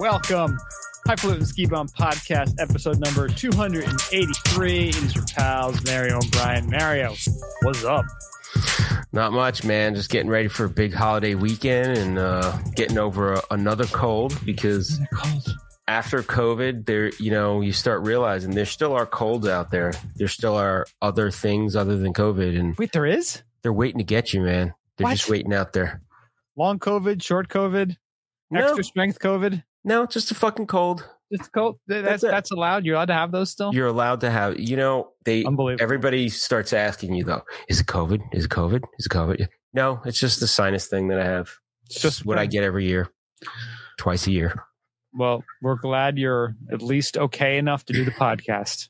Welcome. Highfalutin Ski Bum Podcast, episode number 283. It is your pals, Mario and Brian. Mario, what's up? Not much, man. Just getting ready for a big holiday weekend and uh, getting over a, another cold because after COVID, there, you know, you start realizing there still are colds out there. There still are other things other than COVID, and Wait, there is? they're waiting to get you, man. They're What? just waiting out there. Long COVID, short COVID, No, extra strength COVID? No, just a fucking cold. It's cold. That's, That's it. that's allowed. You're allowed to have those still? You're allowed to have. You know, they Unbelievable. everybody starts asking you though, is it COVID? Is it COVID? Is it COVID? No, it's just the sinus thing that I have. It's just what I get every year, twice a year. Well, we're glad you're at least okay enough to do the podcast.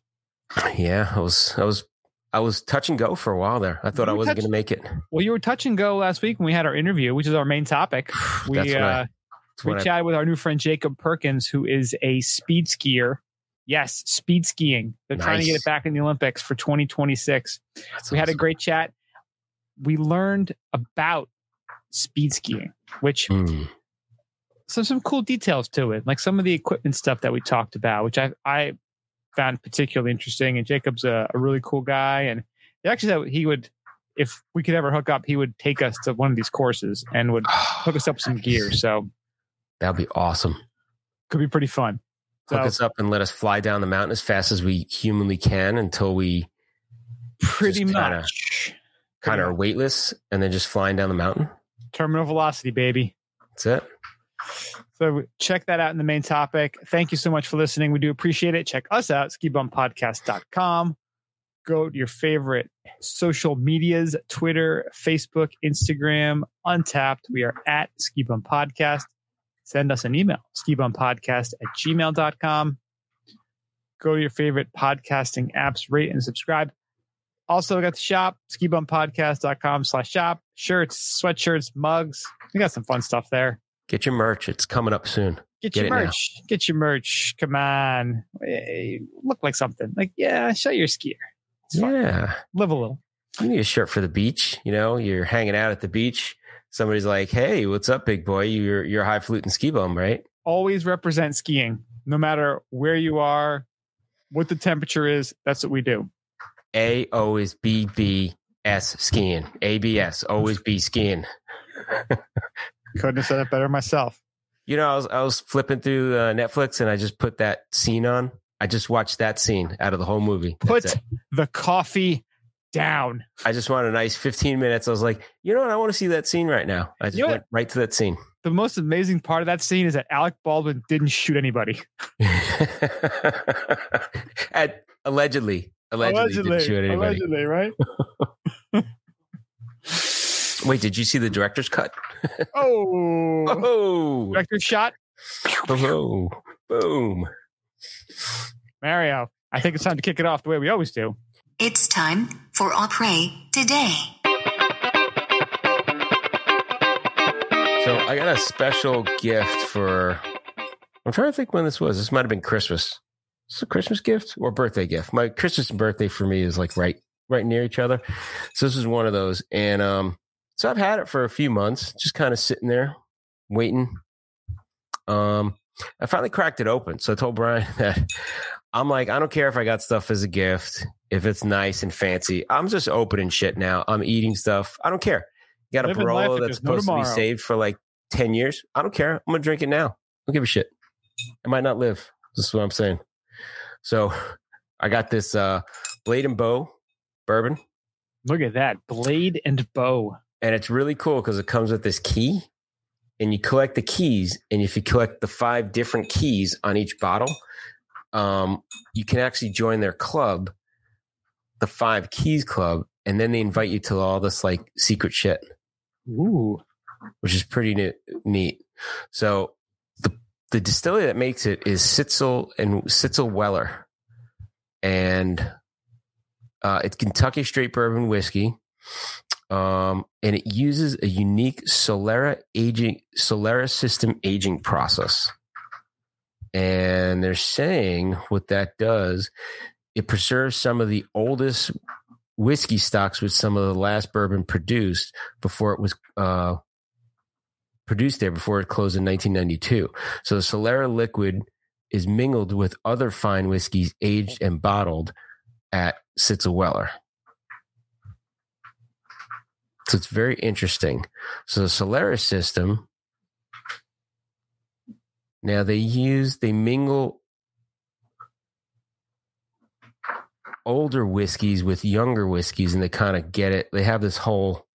Yeah, I was, I was, I was touch and go for a while there. I thought You I wasn't going to make it. Well, you were touch and go last week when we had our interview, which is our main topic. We That's when uh, That's we when I- chatted with our new friend Jacob Perkins, who is a speed skier. Yes, speed skiing. They're trying to get it back in the Olympics for 2026. that's We had a great chat. We learned about speed skiing, which Mm. some some cool details to it, like some of the equipment stuff that we talked about, which I I found particularly interesting. And Jacob's a, a really cool guy, and he actually said he would, if we could ever hook up, he would take us to one of these courses and would hook us up some gear. So That'd be awesome. could be pretty fun. Hook us up and let us fly down the mountain as fast as we humanly can until we pretty much kind of are weightless and then just flying down the mountain. terminal velocity, baby. That's it. So check that out in the main topic. Thank you so much for listening. We do appreciate it. Check us out, skibumpodcast.com. Go to your favorite social medias, Twitter, Facebook, Instagram, Untappd. We are at Ski Bum Podcast. Send us an email, skibumpodcast at gmail.com. Go to your favorite podcasting apps, rate and subscribe. Also, we got the shop, skibumpodcast.com slash shop. Shirts, sweatshirts, mugs. We got some fun stuff there. Get your merch. It's coming up soon. Get, Get your it now. merch. Get your merch. Come on. Eh, Look like something. Like, yeah, show your skier. It's fun. Yeah. Live a little. You need a shirt for the beach. You know, you're hanging out at the beach. Somebody's like, "Hey, what's up, big boy? You're you're a highfalutin ski bum, right?" Always represent skiing, no matter where you are, what the temperature is. That's what we do. A always B B S skiing. ABS always be skiing. Couldn't have said it better myself. You know, I was I was flipping through uh, Netflix and I just put that scene on. I just watched that scene out of the whole movie. Put the coffee down. I just want a nice 15 minutes. I was like, you know what? I want to see that scene right now. I just You know went right to that scene. The most amazing part of that scene is that Alec Baldwin didn't shoot anybody. At, allegedly, allegedly, didn't shoot anybody. allegedly, right? Wait, did you see the director's cut? Oh, Oh, director shot. oh, boom. Mario, I think it's time to kick it off the way we always do. It's time for Opry today. So I got a special gift for. I'm trying to think when this was. This might have been Christmas. Is a Christmas gift or birthday gift? My Christmas and birthday for me is like right, right near each other. So this is one of those, and um, so I've had it for a few months, just kind of sitting there waiting. Um, I finally cracked it open. So I told Brian that I'm like, I don't care if I got stuff as a gift, if it's nice and fancy. I'm just opening shit now. I'm eating stuff. I don't care. You got a Living life Barolo that's there's no supposed to be saved for like 10 years. I don't care. I'm going to drink it now. I don't give a shit. I might not live. This is what I'm saying. So I got this uh, Blade and Bow bourbon, Look at that blade and bow. and it's really cool because it comes with this key, and you collect the keys. And if you collect the five different keys on each bottle, um, you can actually join their club, the Five Keys Club, and then they invite you to all this like secret shit. Ooh, which is pretty ne- neat. So the the distillery that makes it is Stitzel and Stitzel Weller, and uh, it's Kentucky straight bourbon whiskey, um, and it uses a unique Solera aging Solera system aging process. And they're saying what that does, it preserves some of the oldest whiskey stocks with some of the last bourbon produced before it was uh, produced there before it closed in 1992. So the Solera liquid is mingled with other fine whiskeys aged and bottled at Stitzel-Weller. So it's very interesting. So the Solera system, now they use, they mingle older whiskeys with younger whiskeys and they kind of get it. They have this whole,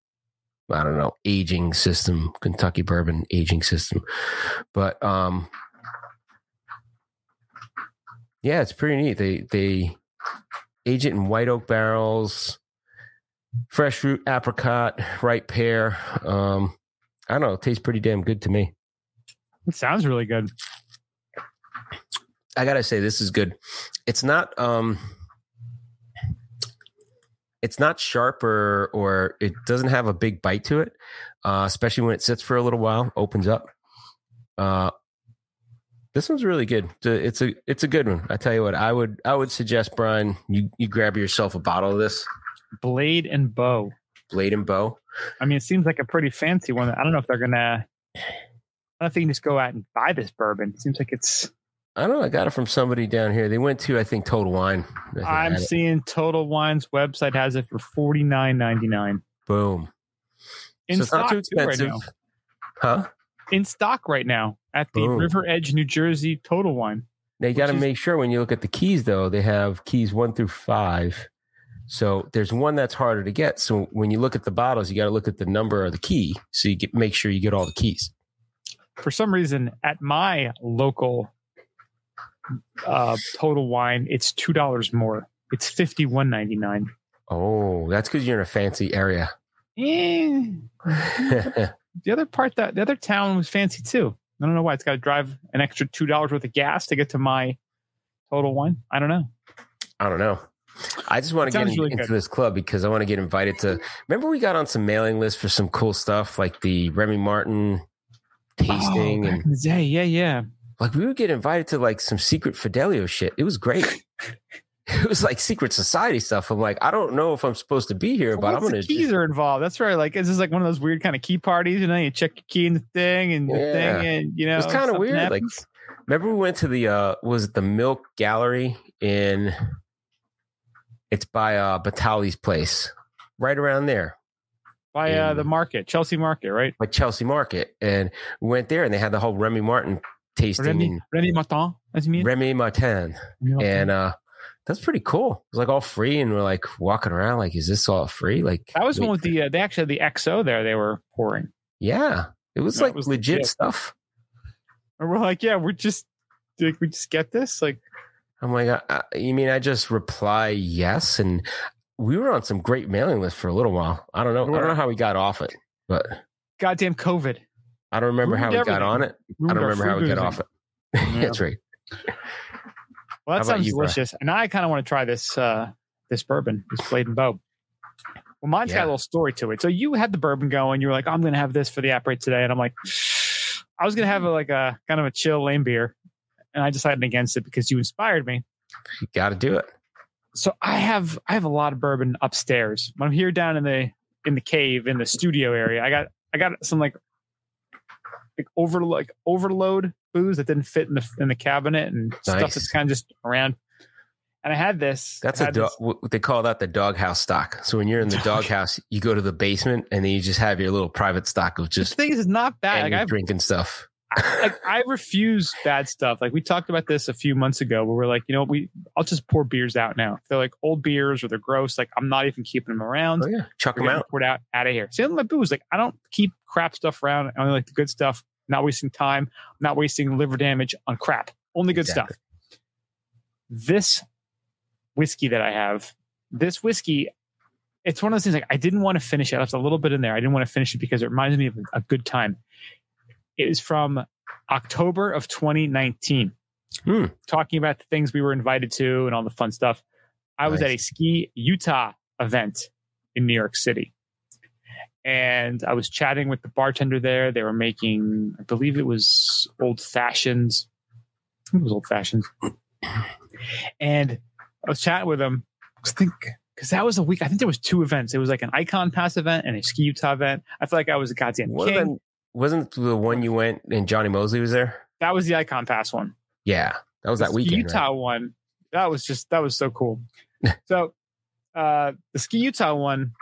I don't know, aging system, Kentucky bourbon aging system. But, um, yeah, it's pretty neat. They, they age it in white oak barrels fresh fruit, apricot, ripe pear. Um, I don't know. It tastes pretty damn good to me. It sounds really good. I gotta say, this is good. It's not. um it's not sharp or or it doesn't have a big bite to it, uh, especially when it sits for a little while, opens up. Uh, this one's really good. It's a, it's a good one. I tell you what, I would I would suggest Brian you you grab yourself a bottle of this. Blade and bow. Blade and bow. I mean, it seems like a pretty fancy one. I don't know if they're gonna. I don't if you can just go out and buy this bourbon. It seems like it's. I don't know. I got it from somebody down here. They went to, I think, Total Wine. I am seeing Total Wine's website has it for forty nine ninety nine. Boom. In so stock too right now. Huh? In stock right now at the Boom. River Edge, New Jersey Total Wine. Now you got to make sure when you look at the keys, though, they have keys one through five so there's one that's harder to get. So when you look at the bottles, you got to look at the number of the key, so you get make sure you get all the keys. For some reason, at my local uh, Total Wine, it's two dollars more. It's fifty one ninety nine. Oh, that's because you're in a fancy area. The other part that the other town was fancy too. I don't know why it's got to drive an extra two dollars worth of gas to get to my Total Wine. I don't know. I don't know. I just want to get in, really into this club because I want to get invited to. Remember, we got on some mailing lists for some cool stuff like the Remy Martin tasting oh, and day. Yeah, yeah. Like we would get invited to like some secret Fidelio shit. It was great. it was like secret society stuff. I'm like, I don't know if I'm supposed to be here, but I'm gonna. keys are involved. That's right. Like, is this like one of those weird kind of key parties? You know, you check your key in the thing and the thing, and you know, it's kind of weird. Happens. Like, remember we went to the uh was it the Milk Gallery in it's by uh Batali's place, right around there. By uh, the market, Chelsea Market, right? By Chelsea Market, and we went there, and they had the whole Remy Martin tasting. Remy, Remy Martin, as you mean? Remy Martin, and uh, that's pretty cool. It was like all free, and we're like walking around, like, is this all free? Like that was one with the uh, they actually had the XO there. They were pouring. Yeah, it was like it was legit, legit stuff. And we're like, yeah, we're just like we just get this like I'm like, uh, uh, you mean I just reply yes? And we were on some great mailing lists for a little while. I don't know. I don't know how we got off it, but goddamn COVID. I don't remember how we got on it. I don't remember how we got off it. Yeah. That's right. Well, that sounds you, delicious. Bro? And I kind of want to try this uh this bourbon, this Blade and Bow. Well, mine's yeah. got a little story to it. So you had the bourbon going. You were like, I'm going to have this for the app today, and I'm like, I was going to have a, like a kind of a chill lame beer, and I decided against it because you inspired me. You got to do it. So I have I have a lot of bourbon upstairs. When I'm here down in the in the cave in the studio area, I got I got some like like over like overload booze that didn't fit in the in the cabinet and nice. stuff that's kind of just around. And I had this. That's a dog. They call that the doghouse stock. So when you're in the doghouse, you go to the basement and then you just have your little private stock of just things is not bad. Like drinking stuff like I refuse bad stuff. Like we talked about this a few months ago, where we're like, you know, we I'll just pour beers out now. If they're like old beers or they're gross, like I'm not even keeping them around. Oh yeah, chuck them out, poured out, out of here. Same with my booze. Like I don't keep crap stuff around. I only like the good stuff. not wasting time. not wasting liver damage on crap. Only good exactly. stuff. This whiskey that I have, this whiskey, it's one of those things like I didn't want to finish it. I left a little bit in there. I didn't want to finish it because it reminds me of a good time. It is from October of 2019. Hmm. Talking about the things we were invited to and all the fun stuff. I nice. was at a ski Utah event in New York City. And I was chatting with the bartender there. They were making, I believe it was old fashions. It was old fashions. And I was chatting with them. I think because that was a week. I think there was two events. It was like an Icon Pass event and a Ski Utah event. I feel like I was a goddamn what king. Wasn't the one you went and Jonny Moseley was there? That was the Icon Pass one. Yeah, that was that The weekend. Utah right? one. That was just that was so cool. so uh the Ski Utah one,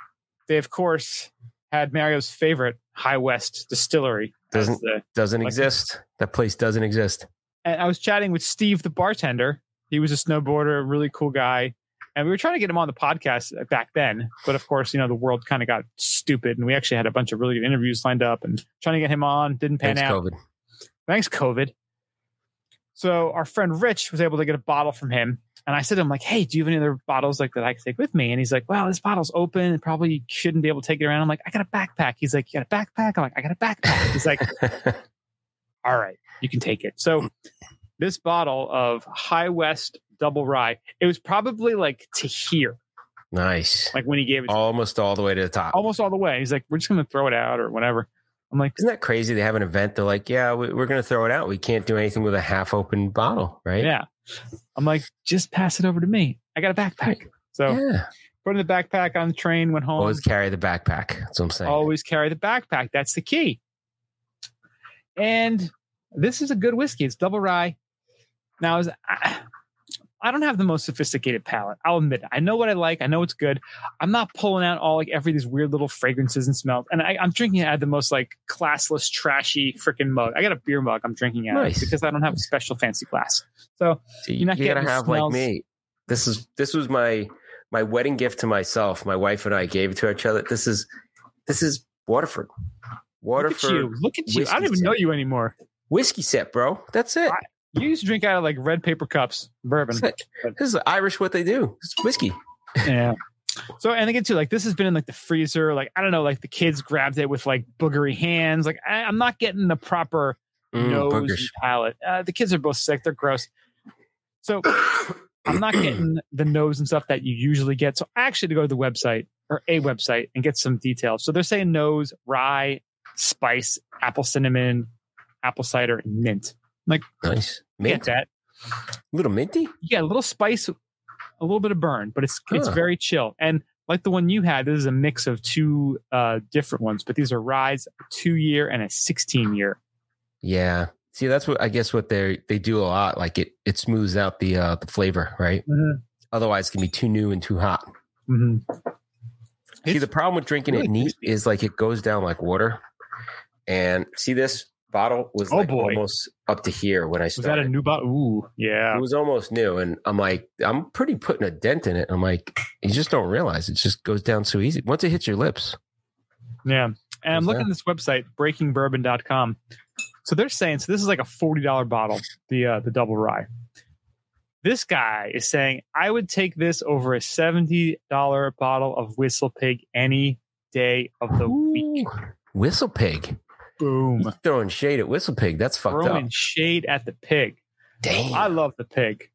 they of course had Mario's favorite High West distillery. Doesn't- the- Doesn't Like- exist. That place doesn't exist. and I was chatting with Steve, the bartender. He was a snowboarder, a really cool guy. And we were trying to get him on the podcast back then. But of course, you know, the world kind of got stupid. And we actually had a bunch of really good interviews lined up and trying to get him on. Didn't pan Thanks, out. COVID. Thanks, COVID. So our friend Rich was able to get a bottle from him. And I said to him, like, hey, do you have any other bottles like that I can take with me? And he's like, well, this bottle's open. Probably shouldn't be able to take it around. I'm like, I got a backpack. He's like, you got a backpack? I'm like, I got a backpack. He's like, all right, you can take it. So this bottle of High West Double Rye, it was probably like to here, nice. like when he gave it to Almost all the way to the top. almost all the way. He's like, we're just going to throw it out or whatever. I'm like, Isn't that crazy? They have an event. They're like, yeah, we- we're going to throw it out. We can't do anything with a half open bottle, right? yeah. I'm like, just pass it over to me. I got a backpack. So Yeah. put in the backpack on the train, went home. Always carry the backpack. That's what I'm saying. Always carry the backpack. That's the key. And this is a good whiskey. It's double rye. Now, is I, I don't have the most sophisticated palate. I'll admit it. I know what I like. I know it's good. I'm not pulling out all like every these weird little fragrances and smells. And I, I'm drinking it out of the most like classless, trashy freaking mug. I got a beer mug. I'm drinking out of Nice. because I don't have a special fancy glass. So you're not you gotta have smells. like me. This is this was my my wedding gift to myself. My wife and I gave it to each other. This is this is Waterford. look at Waterford you. Look at you. I don't even know you anymore. whiskey set, bro. That's it. You used to drink out of like red paper cups, bourbon. It. This is Irish what they do. It's whiskey. yeah. So and again too, like this has been in like the freezer. Like I don't know, like the kids grabbed it with like boogery hands. Like I, I'm not getting the proper Mm, nose boogers. and palate. Uh, the kids are both sick. They're gross. So I'm not getting the nose and stuff that you usually get. So I actually had to go to the website or a website and get some details. So they're saying nose, rye, spice, apple cinnamon, apple cider, and mint. Like nice. Get Mint. that? Little minty? Yeah, a little spice, a little bit of burn, but it's it's very chill. And like the one you had, this is a mix of two uh different ones, but these are ryes, a two year and a sixteen year. Yeah. See, that's what I guess what they they do a lot. Like it it smooths out the uh the flavor, right? Otherwise, it can be too new and too hot. Mm-hmm. See, It's the problem with drinking really it neat is like it goes down like water. And see, this bottle was Oh, like boy. almost up to here when I Was that a new bottle? Ooh, yeah. it was almost new, and I'm like, I'm pretty putting a dent in it. I'm like, you just don't realize it just goes down so easy once it hits your lips. Yeah. And I'm looking at this website, breakingbourbon.com. So they're saying, so this is like a $40 bottle, the uh, the double rye. This guy is saying, I would take this over a $70 bottle of Whistle Pig any day of the week. Whistle pig, Boom. throwing shade at Whistle pig. That's fucked Throwing up. shade at the pig. Damn, I love the pig.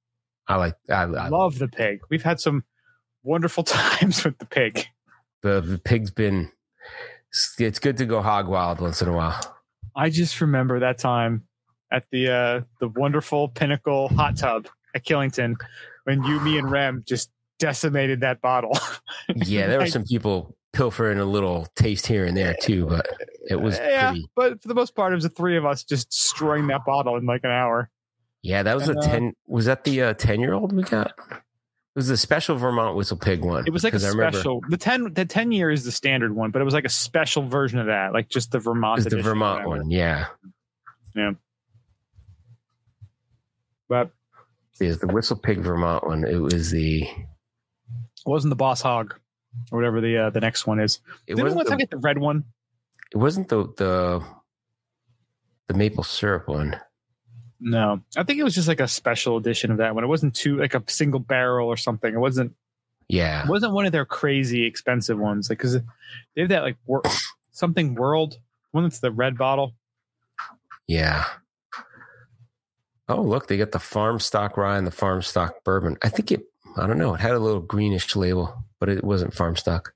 I like I, I love the pig. We've had some wonderful times with the pig. the, the pig's been. It's good to go hog wild once in a while. I just remember that time at the uh the wonderful pinnacle hot tub at Killington when you, me, and Rem just decimated that bottle. Yeah, there were some people pilfering a little taste here and there too, but it was yeah, pretty. but for the most part, it was the three of us just destroying that bottle in like an hour. Yeah, that was And, a uh, ten. Was that the uh, ten year old we got? It was a special Vermont whistle pig one. It was like a I remember special. The ten the ten year is the standard one, but it was like a special version of that, like just the It Vermont. was the edition or Vermont one. Yeah, yeah. but it was the whistle pig Vermont one. It was the. it wasn't the Boss Hog or whatever the uh, the next one is. It Didn't the, get the red one? It wasn't the the. The maple syrup one. No, I think it was just like a special edition of that one. It wasn't too like a single barrel or something. It wasn't. Yeah, It wasn't one of their crazy expensive ones. Like because they have that like wor- something world one that's the red bottle. yeah. Oh, look, they got the farm stock rye and the farm stock bourbon. I think it. I don't know. It had a little greenish label, but it wasn't farm stock.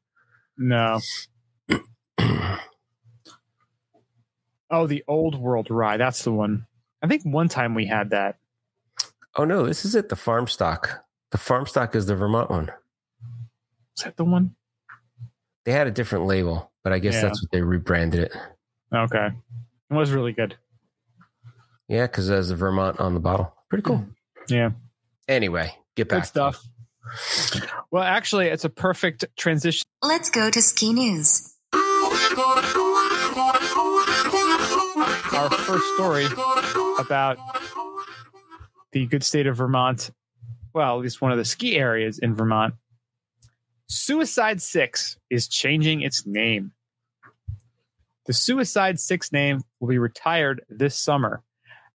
No, oh, the old world rye. That's the one. I think one time we had that. Oh no, this is it. The farm stock. The farm stock is the Vermont one. Is that the one? They had a different label, but I guess Yeah. that's what they rebranded it. Okay. It was really good. Yeah, because there's a Vermont on the bottle. Pretty cool. Mm. Yeah. Anyway, get Good back. stuff. Well, actually, it's a perfect transition. Let's go to ski news. Our first story about the good state of Vermont. Well, at least one of the ski areas in Vermont. Suicide Six is changing its name. The Suicide Six name will be retired this summer.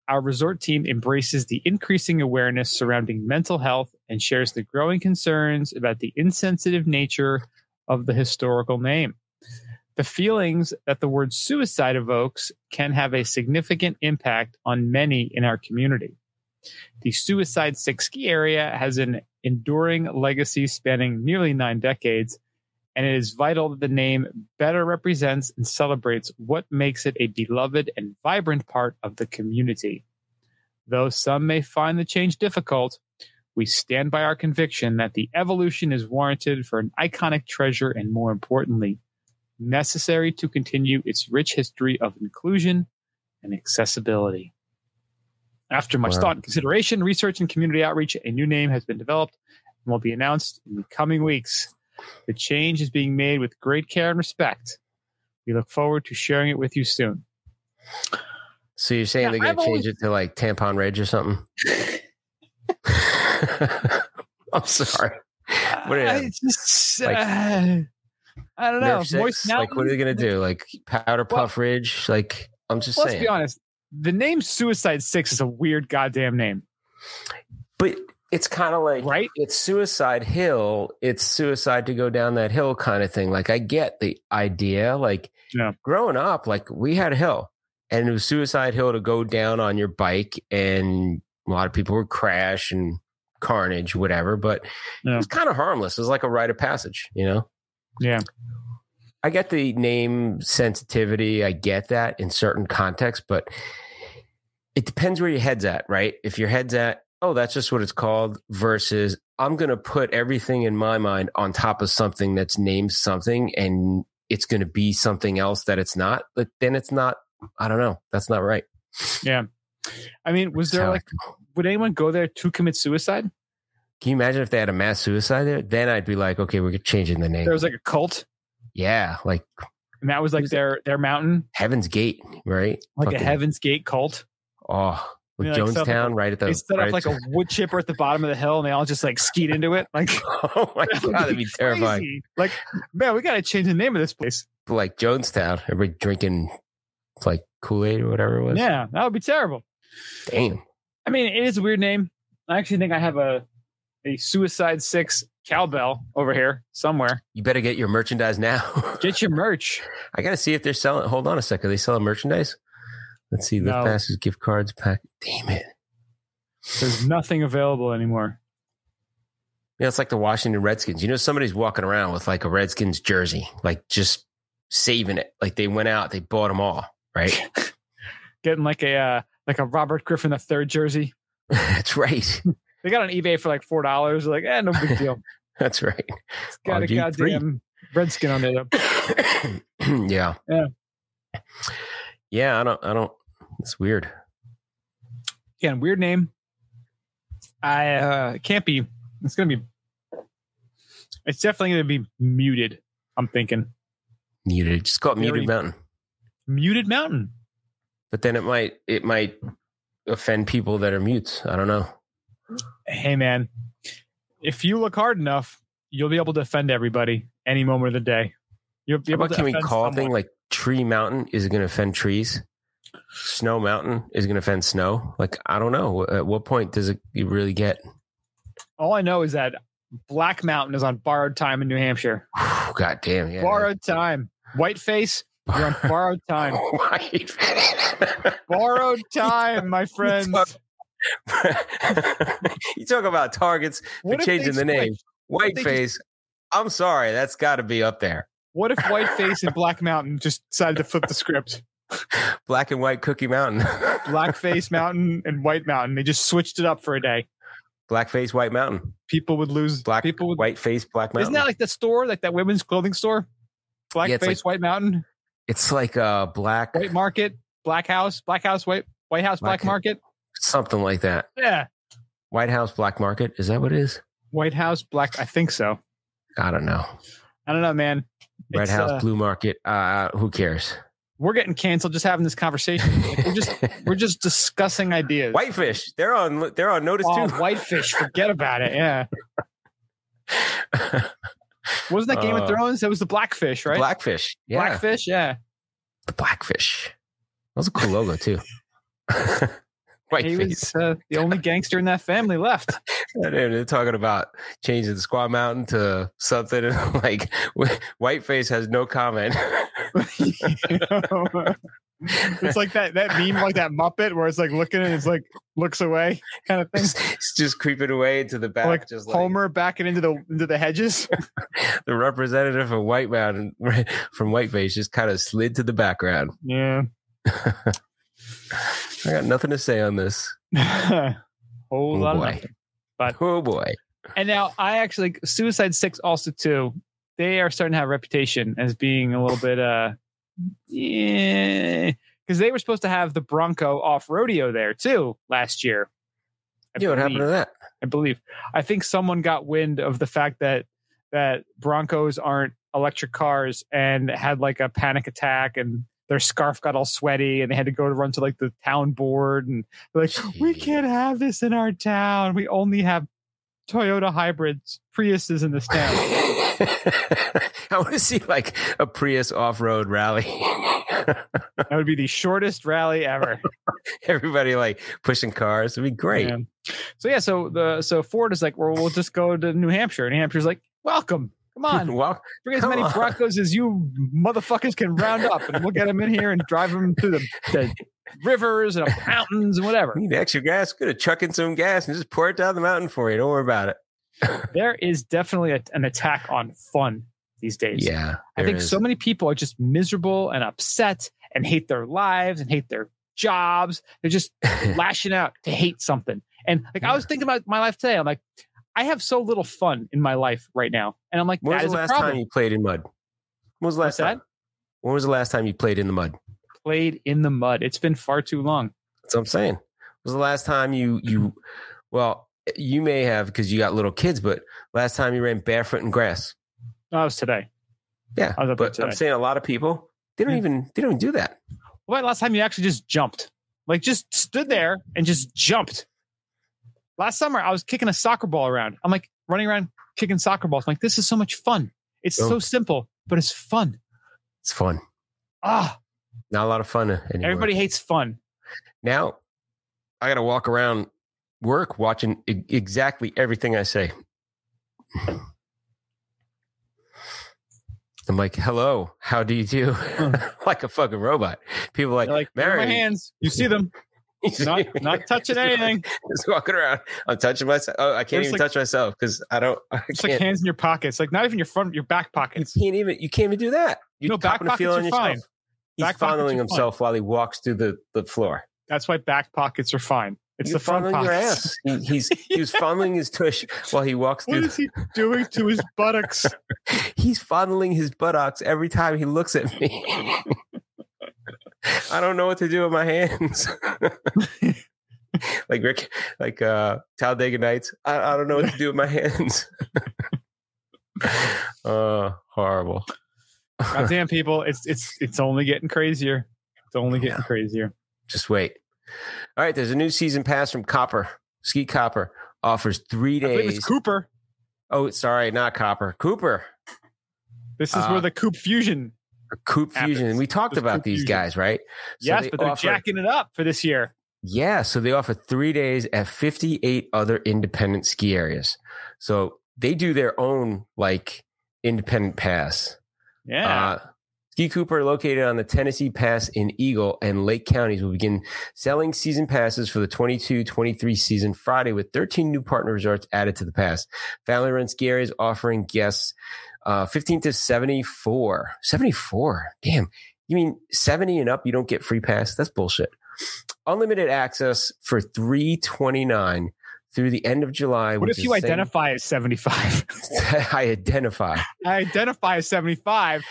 Our resort team embraces the increasing awareness surrounding mental health and shares the growing concerns about the insensitive nature of the historical name. The feelings that the word suicide evokes can have a significant impact on many in our community. The Suicide Six ski area has an enduring legacy spanning nearly nine decades, and it is vital that the name better represents and celebrates what makes it a beloved and vibrant part of the community. Though some may find the change difficult, we stand by our conviction that the evolution is warranted for an iconic treasure and, more importantly, necessary to continue its rich history of inclusion and accessibility. After much Wow. thought and consideration, research, and community outreach, a new name has been developed and will be announced in the coming weeks. The change is being made with great care and respect. We look forward to sharing it with you soon. So you're saying Yeah, they're gonna I've change it to like tampon ridge or something? I'm sorry. What is I it? just, Like- uh, I don't know. Nerf six? Like what are they gonna do? Like powder puff ridge? Like I'm just Let's saying. be honest. The name Suicide Six is a weird goddamn name, But it's kind of like right? it's suicide hill. It's suicide to go down that hill kind of thing. Like I get the idea. Like Yeah. growing up, like we had a hill and it was suicide hill to go down on your bike and a lot of people would crash and carnage, whatever. But Yeah. it was kind of harmless. It was like a rite of passage, you know? Yeah. I get the name sensitivity. I get that in certain contexts, but it depends where your head's at, right? If your head's at, oh, that's just what it's called, versus I'm going to put everything in my mind on top of something that's named something and it's going to be something else that it's not, but then it's not, I don't know. That's not right. Yeah. I mean, was That's there like, would anyone go there to commit suicide? Can you imagine if they had a mass suicide there? Then I'd be like, okay, we're changing the name. There was like a cult, yeah, like and that was like Who's their their mountain, Heaven's Gate, right? like a Heaven's Gate cult. Oh, with like like Jonestown, right at the. They set right up like a wood chipper at the bottom of the hill, and they all just like skied into it. Like, oh my god, that'd be terrifying. Like, man, we got to change the name of this place. Like Jonestown, everybody drinking like Kool Aid or whatever it was. Yeah, that would be terrible. Damn. I mean, it is a weird name. I actually think I have a a Suicide Six cowbell over here somewhere. You better get your merchandise now. Get your merch. I gotta see if they're selling. Hold on a second. Are they selling merchandise? Let's see. Lift No. passes, gift cards, pack. Damn it. There's nothing available anymore. Yeah, it's like the Washington Redskins. You know, somebody's walking around with like a Redskins jersey, like just saving it. Like they went out, they bought them all, right? Getting like a uh, like a Robert Griffin the third jersey. That's right. They got on eBay for like four dollars. Like, eh, no big deal. That's right. It's got a RG3. goddamn redskin on it. yeah. Yeah. Yeah, I don't I don't it's weird. Yeah, weird name. I uh can't be. It's gonna be. It's definitely gonna be muted. I'm thinking Muted. Just call it Muted Mountain. muted mountain. But then it might it might offend people that are mutes. I don't know. Hey man, if you look hard enough, you'll be able to offend everybody any moment of the day. How able to can we call a someone. thing like Tree Mountain is it going to offend trees? Snow Mountain is going to offend snow? Like I don't know. At what point does it you really get? All I know is that Black Mountain is on borrowed time in New Hampshire. God damn. Yeah. Borrowed time. Whiteface, you're on borrowed time. Borrowed time, my friends. you talk about targets for What changing the name. switched? if they Whiteface. I'm sorry, that's got to be up there. What if Whiteface and Black Mountain just decided to flip the script? Black and White Cookie Mountain. Blackface Mountain and White Mountain. They just switched it up for a day. Blackface White Mountain. People would lose. Black people would. White Face Black Mountain. Isn't that like the store, like that women's clothing store? Blackface Yeah, like- White Mountain, it's like uh black White Market, Black House, Black House, White White House, Black, Black- Market. Something like that. Yeah, White House Black Market. Is that what it is? White House, Black. I think so. I don't know. I don't know, man. Red It's, House uh, Blue Market. Uh, who cares? We're getting canceled just having this conversation. Like, we're just we're just discussing ideas. Whitefish. They're on. They're on notice Oh, too. whitefish. Forget about it. Yeah. Wasn't that Game Uh, of Thrones? That was the Blackfish, right? Blackfish. Yeah. Blackfish. Yeah. The Blackfish. That was a cool logo too. He Whiteface. was uh, the only gangster in that family left. And they're talking about changing the Squaw Mountain to something and like Whiteface has no comment. it's like that that meme, like that Muppet, where it's like looking and it's like looks away, kind of thing. it's just creeping away into the back, like just like Homer backing into the into the hedges. the representative of White Mountain from Whiteface just kind of slid to the background. Yeah. I got nothing to say on this. Whole Oh lot boy. nothing. But- oh boy. And now I actually Suicide Six also too. They are starting to have a reputation as being a little bit uh yeah because they were supposed to have the Bronco Off-Roadeo there too last year. I Yeah, what happened to that? I believe. I think someone got wind of the fact that that Broncos aren't electric cars and had like a panic attack and their scarf got all sweaty and they had to go to run to like the town board and like we can't have this in our town. We only have Toyota hybrids, Priuses in this town. I want to see like a Prius off-road rally. that would be the shortest rally ever. Everybody like pushing cars. It'd be great. Yeah. So yeah, so the so Ford is like, well, we'll just go to New Hampshire. New Hampshire's like, welcome. Come on. well, Bring as many on. Broncos as you motherfuckers can round up, and we'll get them in here and drive them through the, the rivers and up mountains and whatever. need extra gas. Gonna chuck in some gas and just pour it down the mountain for you. Don't worry about it. There is definitely a, an attack on fun these days. Yeah, I think is. so many people are just miserable and upset and hate their lives and hate their jobs. They're just lashing out to hate something. And like I was thinking about my life today, I'm like, I have so little fun in my life right now, and I'm like, When was that the last time you played in mud? When was the What's last time? When was the last time you played in the mud? Played in the mud. It's been far too long. That's what I'm saying. When was the last time you you well, you may have because you got little kids, but last time you ran barefoot in grass. Oh, that was today. Yeah. I was but I'm saying a lot of people they don't Yeah. even they don't even do that. When last time you actually just jumped? Like just stood there and just jumped. Last summer I was kicking a soccer ball around. I'm like running around kicking soccer balls. I'm like, this is so much fun. It's Oh. so simple, but it's fun. It's fun. Ah, Not a lot of fun anymore. everybody hates fun. now I got to walk around work watching exactly everything I say. I'm like, hello, how do you do? like a fucking robot. People are like, like, Mary, my hands. You see them. Not not touching anything. Just walking around. I'm touching myself. Oh, I can't There's even like- touch myself because I don't. I It's like hands in your pockets. Like not even your front, your back you pockets. can't even. You can't even do that. You No, back copping a feel pockets are fine. yourself. He's Back fondling himself while he walks through the, the floor. That's why back pockets are fine. It's You're the front fondling your pockets. ass. He, he's he was fondling his tush while he walks What through. is he doing to his buttocks? He's fondling his buttocks every time he looks at me. I don't know what to do with my hands. like Rick, like uh Talladega Nights. I, I don't know what to do with my hands. uh horrible. Goddamn people, it's it's it's only getting crazier. It's only getting Yeah. crazier. Just wait. All right, there's a new season pass from Copper. Ski Copper offers three days. it's Cooper. oh, sorry, not Copper. Cooper. This is Uh, where the Coop Fusion. Coop Fusion. Happens. We talked There's about Coop these Fusion. guys, right? So yes, they but they're offer- jacking it up for this year. Yeah, so they offer three days at 58 other independent ski areas. So they do their own like independent pass. Yeah. Uh, ski Cooper, located on the Tennessee Pass in Eagle and Lake counties, will begin selling season passes for the 22 23 season Friday with 13 new partner resorts added to the pass. Family run ski areas offering guests uh, 15 to 74. 74. Damn. You mean 70 and up, you don't get free pass? That's bullshit. Unlimited access for 329 through the end of July. what if you same- identify as 75? I identify. I identify as 75.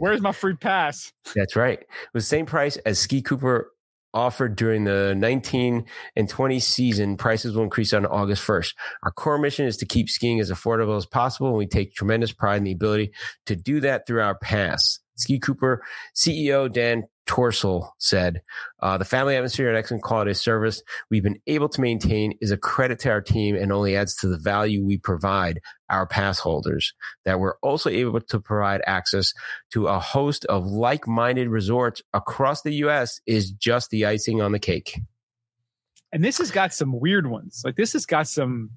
Where's my free pass? That's right. It was the same price as Ski Cooper offered during the 19 and 20 season. Prices will increase on August 1st. Our core mission is to keep skiing as affordable as possible, and we take tremendous pride in the ability to do that through our pass. Ski Cooper CEO Dan Torsel said, uh, the family atmosphere and excellent quality of service we've been able to maintain is a credit to our team and only adds to the value we provide our pass holders. That we're also able to provide access to a host of like-minded resorts across the U.S. is just the icing on the cake. And this has got some weird ones. Like this has got some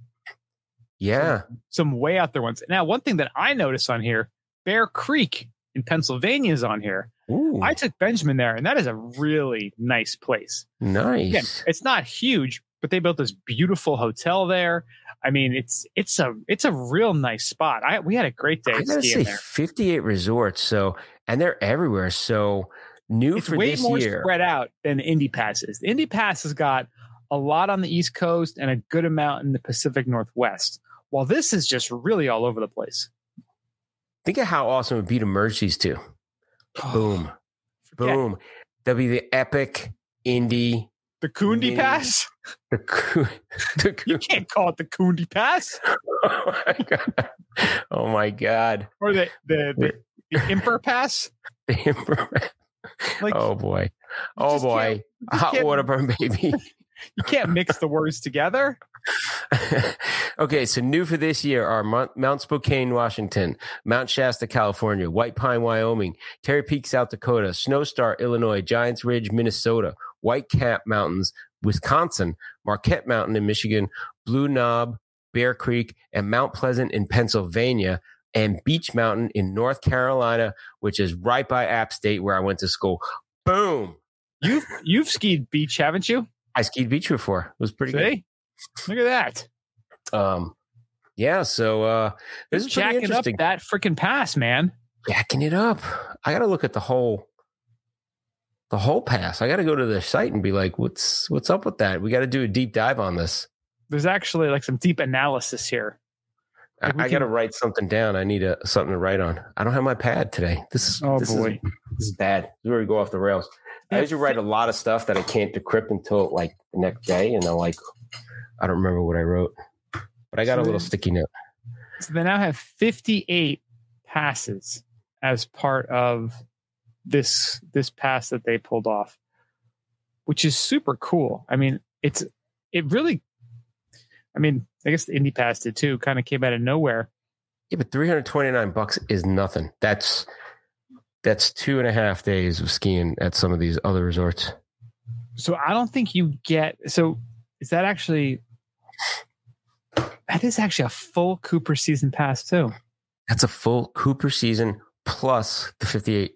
Yeah. some, some way out there ones. Now, one thing that I notice on here, Bear Creek in Pennsylvania is on here. Ooh, I took Benjamin there, and that is a really nice place. nice. Again, it's not huge, but they built this beautiful hotel there. I mean, it's it's a it's a real nice spot. I we had a great day I gotta say, there. 58 resorts. So, and they're everywhere. So, new It's for way this more year. spread out than Indy Pass is. The Indy Pass has got a lot on the East Coast and a good amount in the Pacific Northwest. While this is just really all over the place. Think of how awesome it would be to merge these two. Boom. Boom. That'd be the epic indie. The Kundi Pass? The, coo- the You can't call it the Kundi Pass oh my god! Oh my god! or the the the, the Imper Pass. Like oh boy! Oh boy! Hot water burn, baby. You can't mix the words together. okay, so new for this year are Mount, Mount Spokane, Washington, Mount Shasta, California, White Pine, Wyoming, Terry Peak, South Dakota, Snowstar, Illinois, Giants Ridge, Minnesota, White Cap Mountains, Wisconsin, Marquette Mountain in Michigan, Blue Knob, Bear Creek, and Mount Pleasant in Pennsylvania, and Beach Mountain in North Carolina, which is right by App State where I went to school. Boom! You've you've skied beach, haven't you? I skied beach before. It was pretty good. Look at that. Um, yeah, so uh, this is pretty Jacking up that freaking pass, man. Jacking it up. I got to look at the whole, the whole pass. I got to go to the site and be like, what's what's up with that? We got to do a deep dive on this. There's actually like some deep analysis here. I, I got to write something down. I need a something to write on. I don't have my pad today. This is Oh, this is- boy. this is bad. This is where we go off the rails. I usually write a lot of stuff that I can't decrypt until like the next day, and I'm like, I don't remember what I wrote, but I got a little sticky note. So they now have 58 passes as part of this this pass that they pulled off, which is super cool. I mean, it's it really. I mean, I guess the Indy Pass did too. Kind of came out of nowhere. Yeah, but 329 bucks is nothing. That's that's two and a half days of skiing at some of these other resorts. So I don't think you get. So is that actually? That is actually a full Cooper season pass too. That's a full Cooper season plus the 58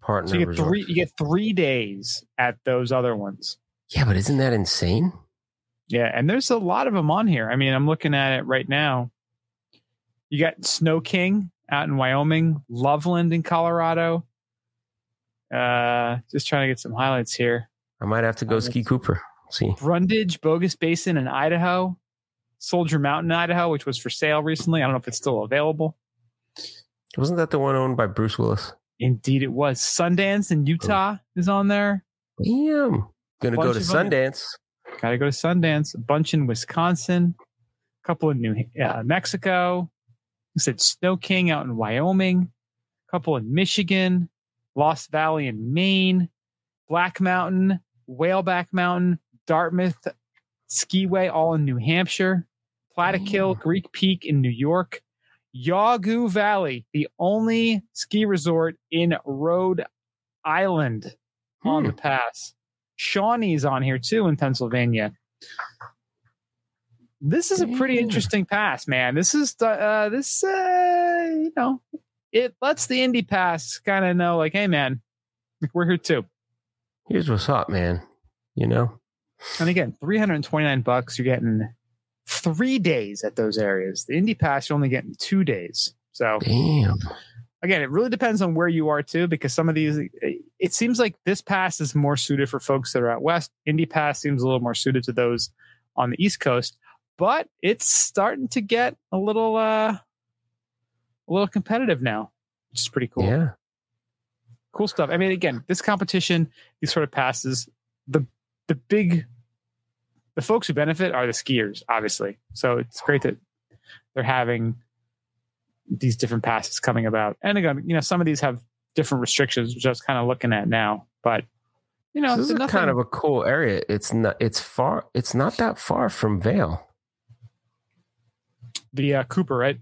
partner So you get resort. three. You get three days at those other ones. Yeah, but isn't that insane? Yeah, and there's a lot of them on here. I mean, I'm looking at it right now. You got Snow King out in Wyoming, Loveland in Colorado. Uh, just trying to get some highlights here. I might have to go Oh, ski Cooper. See. Brundage Bogus Basin in Idaho, Soldier Mountain, Idaho, which was for sale recently. I don't know if it's still available. Wasn't that the one owned by Bruce Willis? Indeed, it was. Sundance in Utah is on there. Damn. Gonna go to. Sundance. Got to go to Sundance. A bunch in Wisconsin. A couple in New uh, Mexico. I said Snow King out in Wyoming. A couple in Michigan. Lost Valley in Maine. Black Mountain. Whaleback Mountain. Dartmouth Skiway, all in New Hampshire. Plattekill, Greek Peak in New York. Yawgoo Valley, the only ski resort in Rhode Island on Hmm. the pass. Shawnee's on here too in Pennsylvania. This is a pretty interesting pass, man. This is uh, this uh, you know it lets the Indy Pass kind of know like, hey man, we're here too. Here's what's up, man. You know? And again, three hundred and twenty nine bucks. You're getting three days at those areas. The Indy Pass you're only getting two days. So Damn. again, it really depends on where you are too, because some of these, it seems like this pass is more suited for folks that are out west. Indy Pass seems a little more suited to those on the East Coast, but it's starting to get a little, uh, a little competitive now, which is pretty cool. Yeah. cool stuff. I mean, again, this competition, these sort of passes, the the big, the folks who benefit are the skiers, obviously. So it's great that they're having these different passes coming about. And again, you know, some of these have different restrictions, which I was kind of looking at now. But you know, this is nothing- kind of a cool area. It's not. It's far. It's not that far from Vail. the uh, Cooper, right?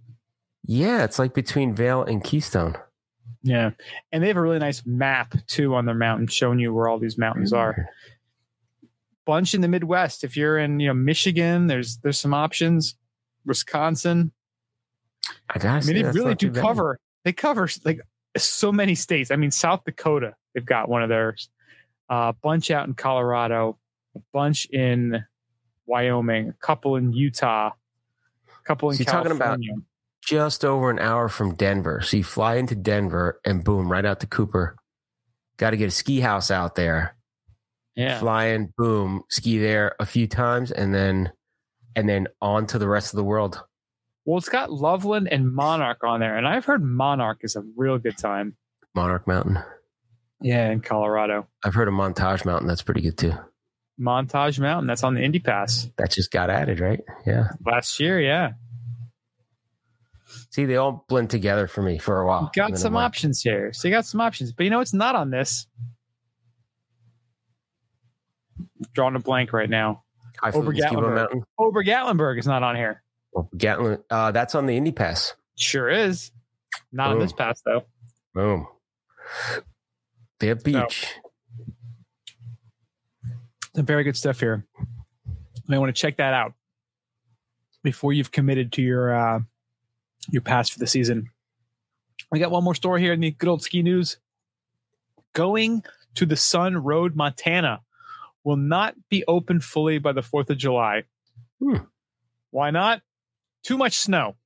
Yeah, it's like between Vail and Keystone. Yeah, and they have a really nice map too on their mountain, showing you where all these mountains are. Bunch in the Midwest. If you're in, you know, Michigan, there's there's some options. Wisconsin. I I mean, they really do too bad. cover. They cover like so many states. I mean, South Dakota, they've got one of theirs. A bunch out in Colorado, a bunch in Wyoming, a couple in Utah, a couple in So you're talking California. about- just over an hour from Denver. So you fly into Denver and boom, right out to Cooper. Got to get a ski house out there. yeah, Fly in, boom, ski there a few times, and then and then on to the rest of the world. Well, it's got Loveland and Monarch on there, and I've heard Monarch is a real good time. Monarch Mountain. Yeah, in Colorado, I've heard of Montage Mountain. That's pretty good too. Montage Mountain. That's on the Indy Pass That just got added, right? Yeah. last year. Yeah, See, they all blend together for me for a while. you got some like, options here. So you got some options, but you know it's not on this. Drawing a blank right now. I flew over to Ski Bum Gatlinburg. Ober Gatlinburg is not on here. Gatlin, uh, that's on the Indy Pass. Sure is. Not on this pass though. Boom. They have No. beach. Some very good stuff here. You may want to check that out before you've committed to your uh, your pass for the season. We got one more story here in the good old ski news. Going to the Sun Road, Montana, will not be open fully by the Fourth of July. Hmm. Why not? Too much snow.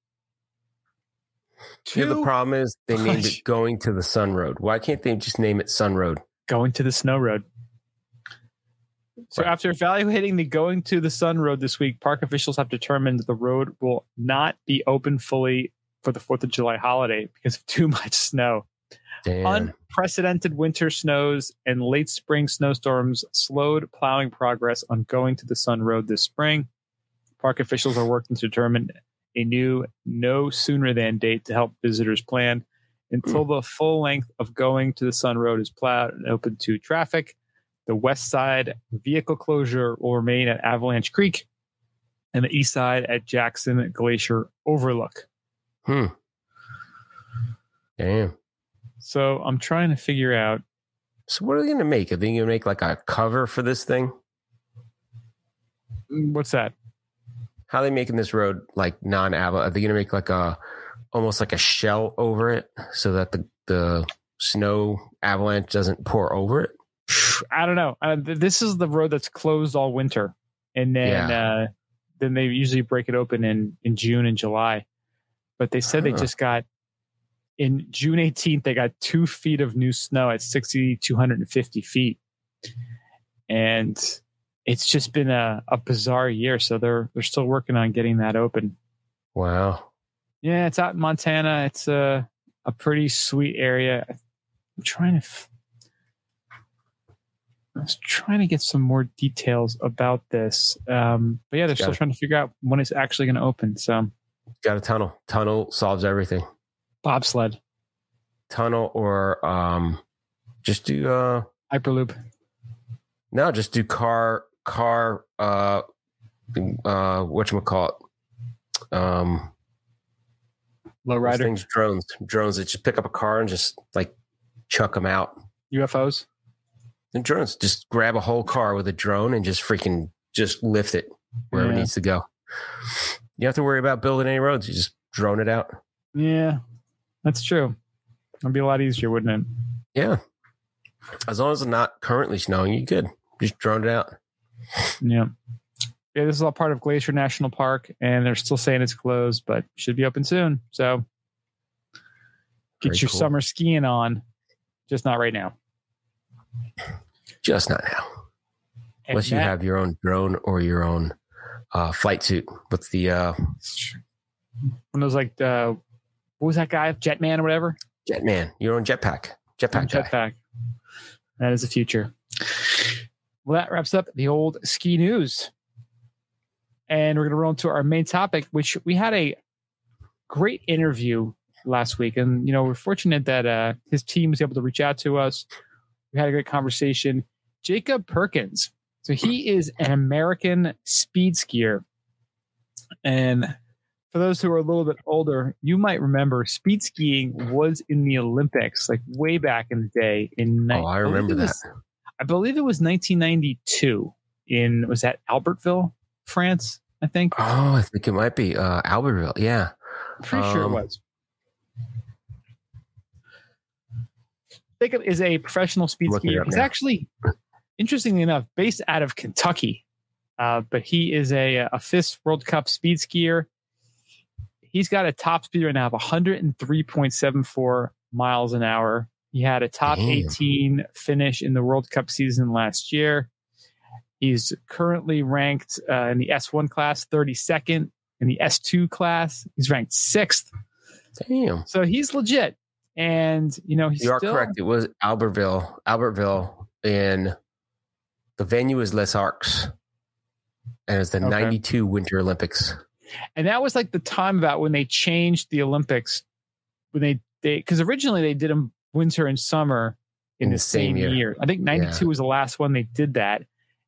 Yeah, the problem is they named it going to the Sun Road. Why can't they just name it Sun Road? going to the snow road. So Right. after evaluating the going to the sun road this week, park officials have determined that the road will not be open fully for the 4th of July holiday because of too much snow. Damn. Unprecedented winter snows and late spring snowstorms slowed plowing progress on going to the sun road this spring. Park officials are working to determine a new no sooner than date to help visitors plan until the full length of going to the Sun Road is plowed and open to traffic. The west side vehicle closure will remain at Avalanche Creek, and the east side at Jackson Glacier Overlook. hmm. Damn. So I'm trying to figure out. So what are they going to make? Are they going to make like a cover for this thing? mm, What's that? How are they making this road like non-ava? Are they going to make like a almost like a shell over it so that the the snow avalanche doesn't pour over it? I don't know. Uh, th- this is the road that's closed all winter, and then uh, then they usually break it open in in June and July. But they said they just got in June 18th. They got two feet of new snow at 6,250 feet, and it's just been a, a bizarre year. So they're they're still working on getting that open. Wow. Yeah, it's out in Montana. It's a a pretty sweet area. I'm trying to. F- I was trying to get some more details about this, um, but yeah, they're still it. trying to figure out when it's actually going to open. So Got a tunnel. Tunnel solves everything. bobsled, Tunnel or um just do uh hyperloop. no, just do car car uh uh whatchamacallit. Um Low rider, things drones. Drones that just pick up a car and just like chuck them out. UFOs. And drones just grab a whole car with a drone and just freaking just lift it wherever Yeah. it needs to go. You don't have to worry about building any roads. You just drone it out. Yeah, that's true. It'd be a lot easier, wouldn't it? Yeah. As long as it's not currently snowing, you good. Just drone it out. Yeah. Yeah, this is all part of Glacier National Park, and they're still saying it's closed, but should be open soon. So get Very your cool. summer skiing on, just not right now. Just not now. And Unless you have your own drone or your own uh, flight suit. What's the uh, one of those like uh, what was that guy, Jetman or whatever? Jetman? Your own jetpack. Jetpack. Jetpack. That is the future. Well, that wraps up the old ski news. And we're going to roll into our main topic, which we had a great interview last week. And, you know, we're fortunate that uh, his team was able to reach out to us. We had a great conversation. Jacob Perkins. So he is an American speed skier. And for those who are a little bit older, you might remember speed skiing was in the Olympics, like way back in the day. In Oh, I remember that. I believe it was 1992 in was that Albertville, France? I think. Oh, I think it might be uh, Albertville. Yeah. Pretty sure it Um, was. Jacob is a professional speed skier. He's now. actually, interestingly enough, based out of Kentucky, uh, but he is a a FIS World Cup speed skier. He's got a top speed right now of 103.74 miles an hour. He had a top Damn. 18 finish in the World Cup season last year. He's currently ranked uh, in the S1 class 32nd. In the S2 class, he's ranked sixth. Damn. So he's legit. And, you know, he's You are still, correct. It was Albertville. Albertville in the venue is Les Arcs. And it's the Okay. 92 Winter Olympics. And that was like the time about when they changed the Olympics. When they, they, because originally they did them winter and summer in, the, same, year. I think 92 was the last one they did that.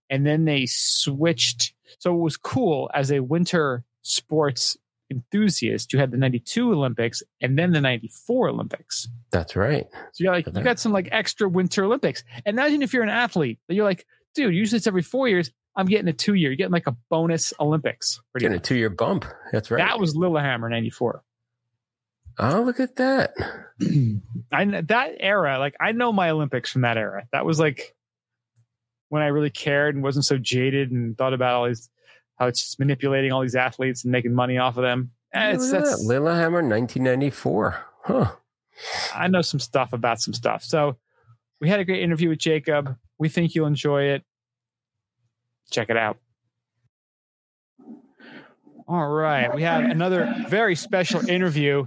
And then they switched. So it was cool as a winter sports enthusiast. You had the 92 Olympics and then the 94 Olympics. That's right. So you're like, you got some like extra winter Olympics. And imagine if you're an athlete, that you're like, dude, usually it's every four years. I'm getting a two year. You're getting like a bonus Olympics. Getting a two year bump. That's right. That was Lillehammer 94. Oh, look at that. I that era, like I know my Olympics from that era. That was like when I really cared and wasn't so jaded and thought about all these how it's just manipulating all these athletes and making money off of them. Eh, It's, Look at that. that's, Lillehammer 1994. Huh. I know some stuff about some stuff. So we had a great interview with Jacob. We think you'll enjoy it. Check it out. All right. We have another very special interview.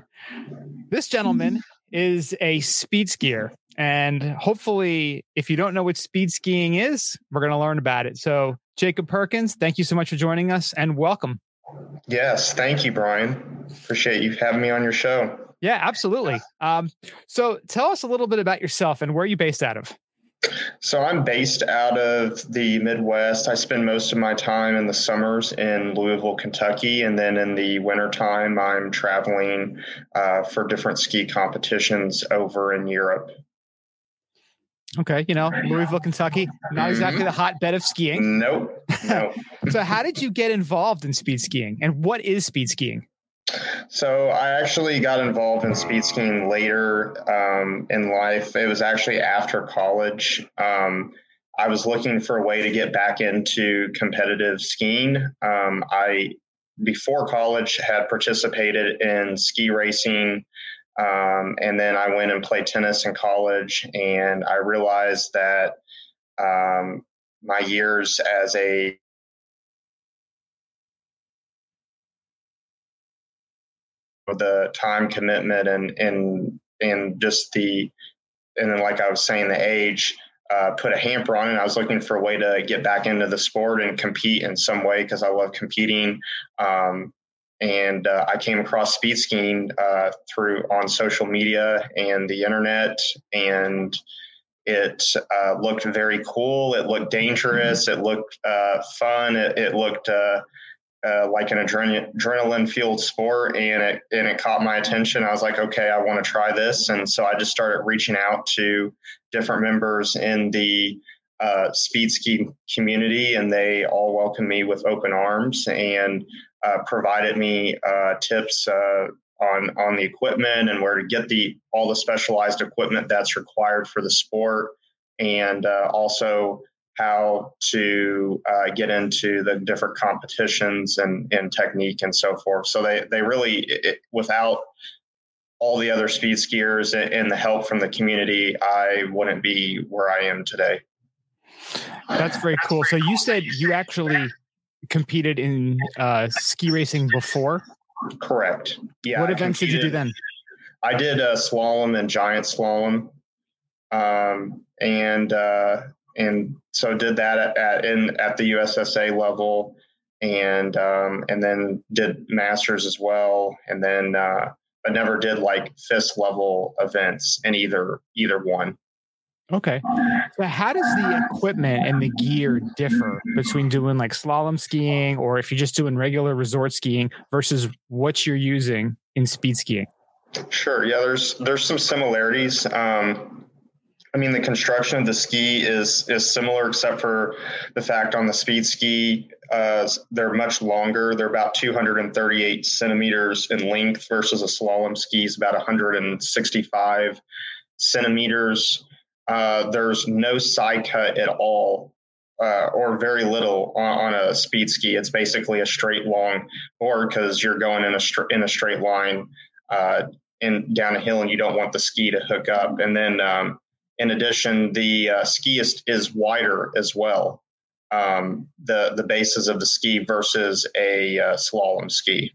This gentleman is a speed skier. And hopefully, if you don't know what speed skiing is, we're going to learn about it. So, Jacob Perkins, thank you so much for joining us and welcome. Yes, thank you, Brian. Appreciate you having me on your show. Yeah, absolutely. Um, so, tell us a little bit about yourself and where are you based out of? So I'm based out of the Midwest. I spend most of my time in the summers in Louisville, Kentucky, and then in the wintertime, I'm traveling uh, for different ski competitions over in Europe. Okay, you know, Louisville, Kentucky, not exactly the hotbed of skiing. Nope, nope. So, how did you get involved in speed skiing and what is speed skiing? So I actually got involved in speed skiing later um, in life. It was actually after college. Um, I was looking for a way to get back into competitive skiing. Um, I before college had participated in ski racing. Um, and then I went and played tennis in college, and I realized that um, my years as a the time commitment and and and just the and then like I was saying the age uh, put a hamper on it. I was looking for a way to get back into the sport and compete in some way because I love competing. Um, and uh, I came across speed skiing uh, through on social media and the internet, and it uh, looked very cool. It looked dangerous. It looked uh, fun. It, it looked uh, like an adrenaline adrenaline fueled sport, and it and it caught my attention. I was like, okay, I want to try this, and so I just started reaching out to different members in the uh, speed ski community, and they all welcomed me with open arms and uh, provided me uh, tips uh, on on the equipment and where to get the all the specialized equipment that's required for the sport, and uh, also how to uh, get into the different competitions and, and technique and so forth. So they they really it, without all the other speed skiers and the help from the community, I wouldn't be where I am today. That's very cool. So you said you actually competed in uh, ski racing before. Correct. Yeah. what I events did you do then? I did uh, slalom and giant slalom. um, and uh, and so did that at, at in at the USSA level, and um, and then did masters as well, and then uh, but never did like FIS level events in either either one. Okay. So how does the equipment and the gear differ between doing like slalom skiing or if you're just doing regular resort skiing versus what you're using in speed skiing? Sure. Yeah, there's there's some similarities. Um, I mean, the construction of the ski is is similar, except for the fact on the speed ski, uh, they're much longer. They're about 238 centimeters in length versus a slalom ski is about 165 centimeters. Uh, there's no side cut at all, uh, or very little on, on, a speed ski. It's basically a straight long board because you're going in a str- in a straight line uh, in down a hill, and you don't want the ski to hook up. And then, um, in addition, the uh, ski is, is wider as well. Um, the the bases of the ski versus a uh, slalom ski.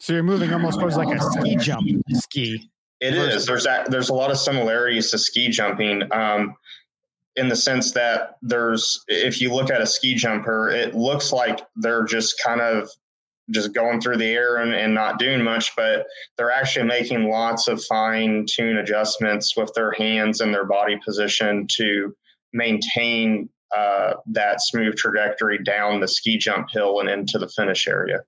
So you're moving almost towards like a ski jump ski. It is. There's a, there's a lot of similarities to ski jumping, um, in the sense that there's if you look at a ski jumper, it looks like they're just kind of just going through the air and, and not doing much, but they're actually making lots of fine tune adjustments with their hands and their body position to maintain uh, that smooth trajectory down the ski jump hill and into the finish area.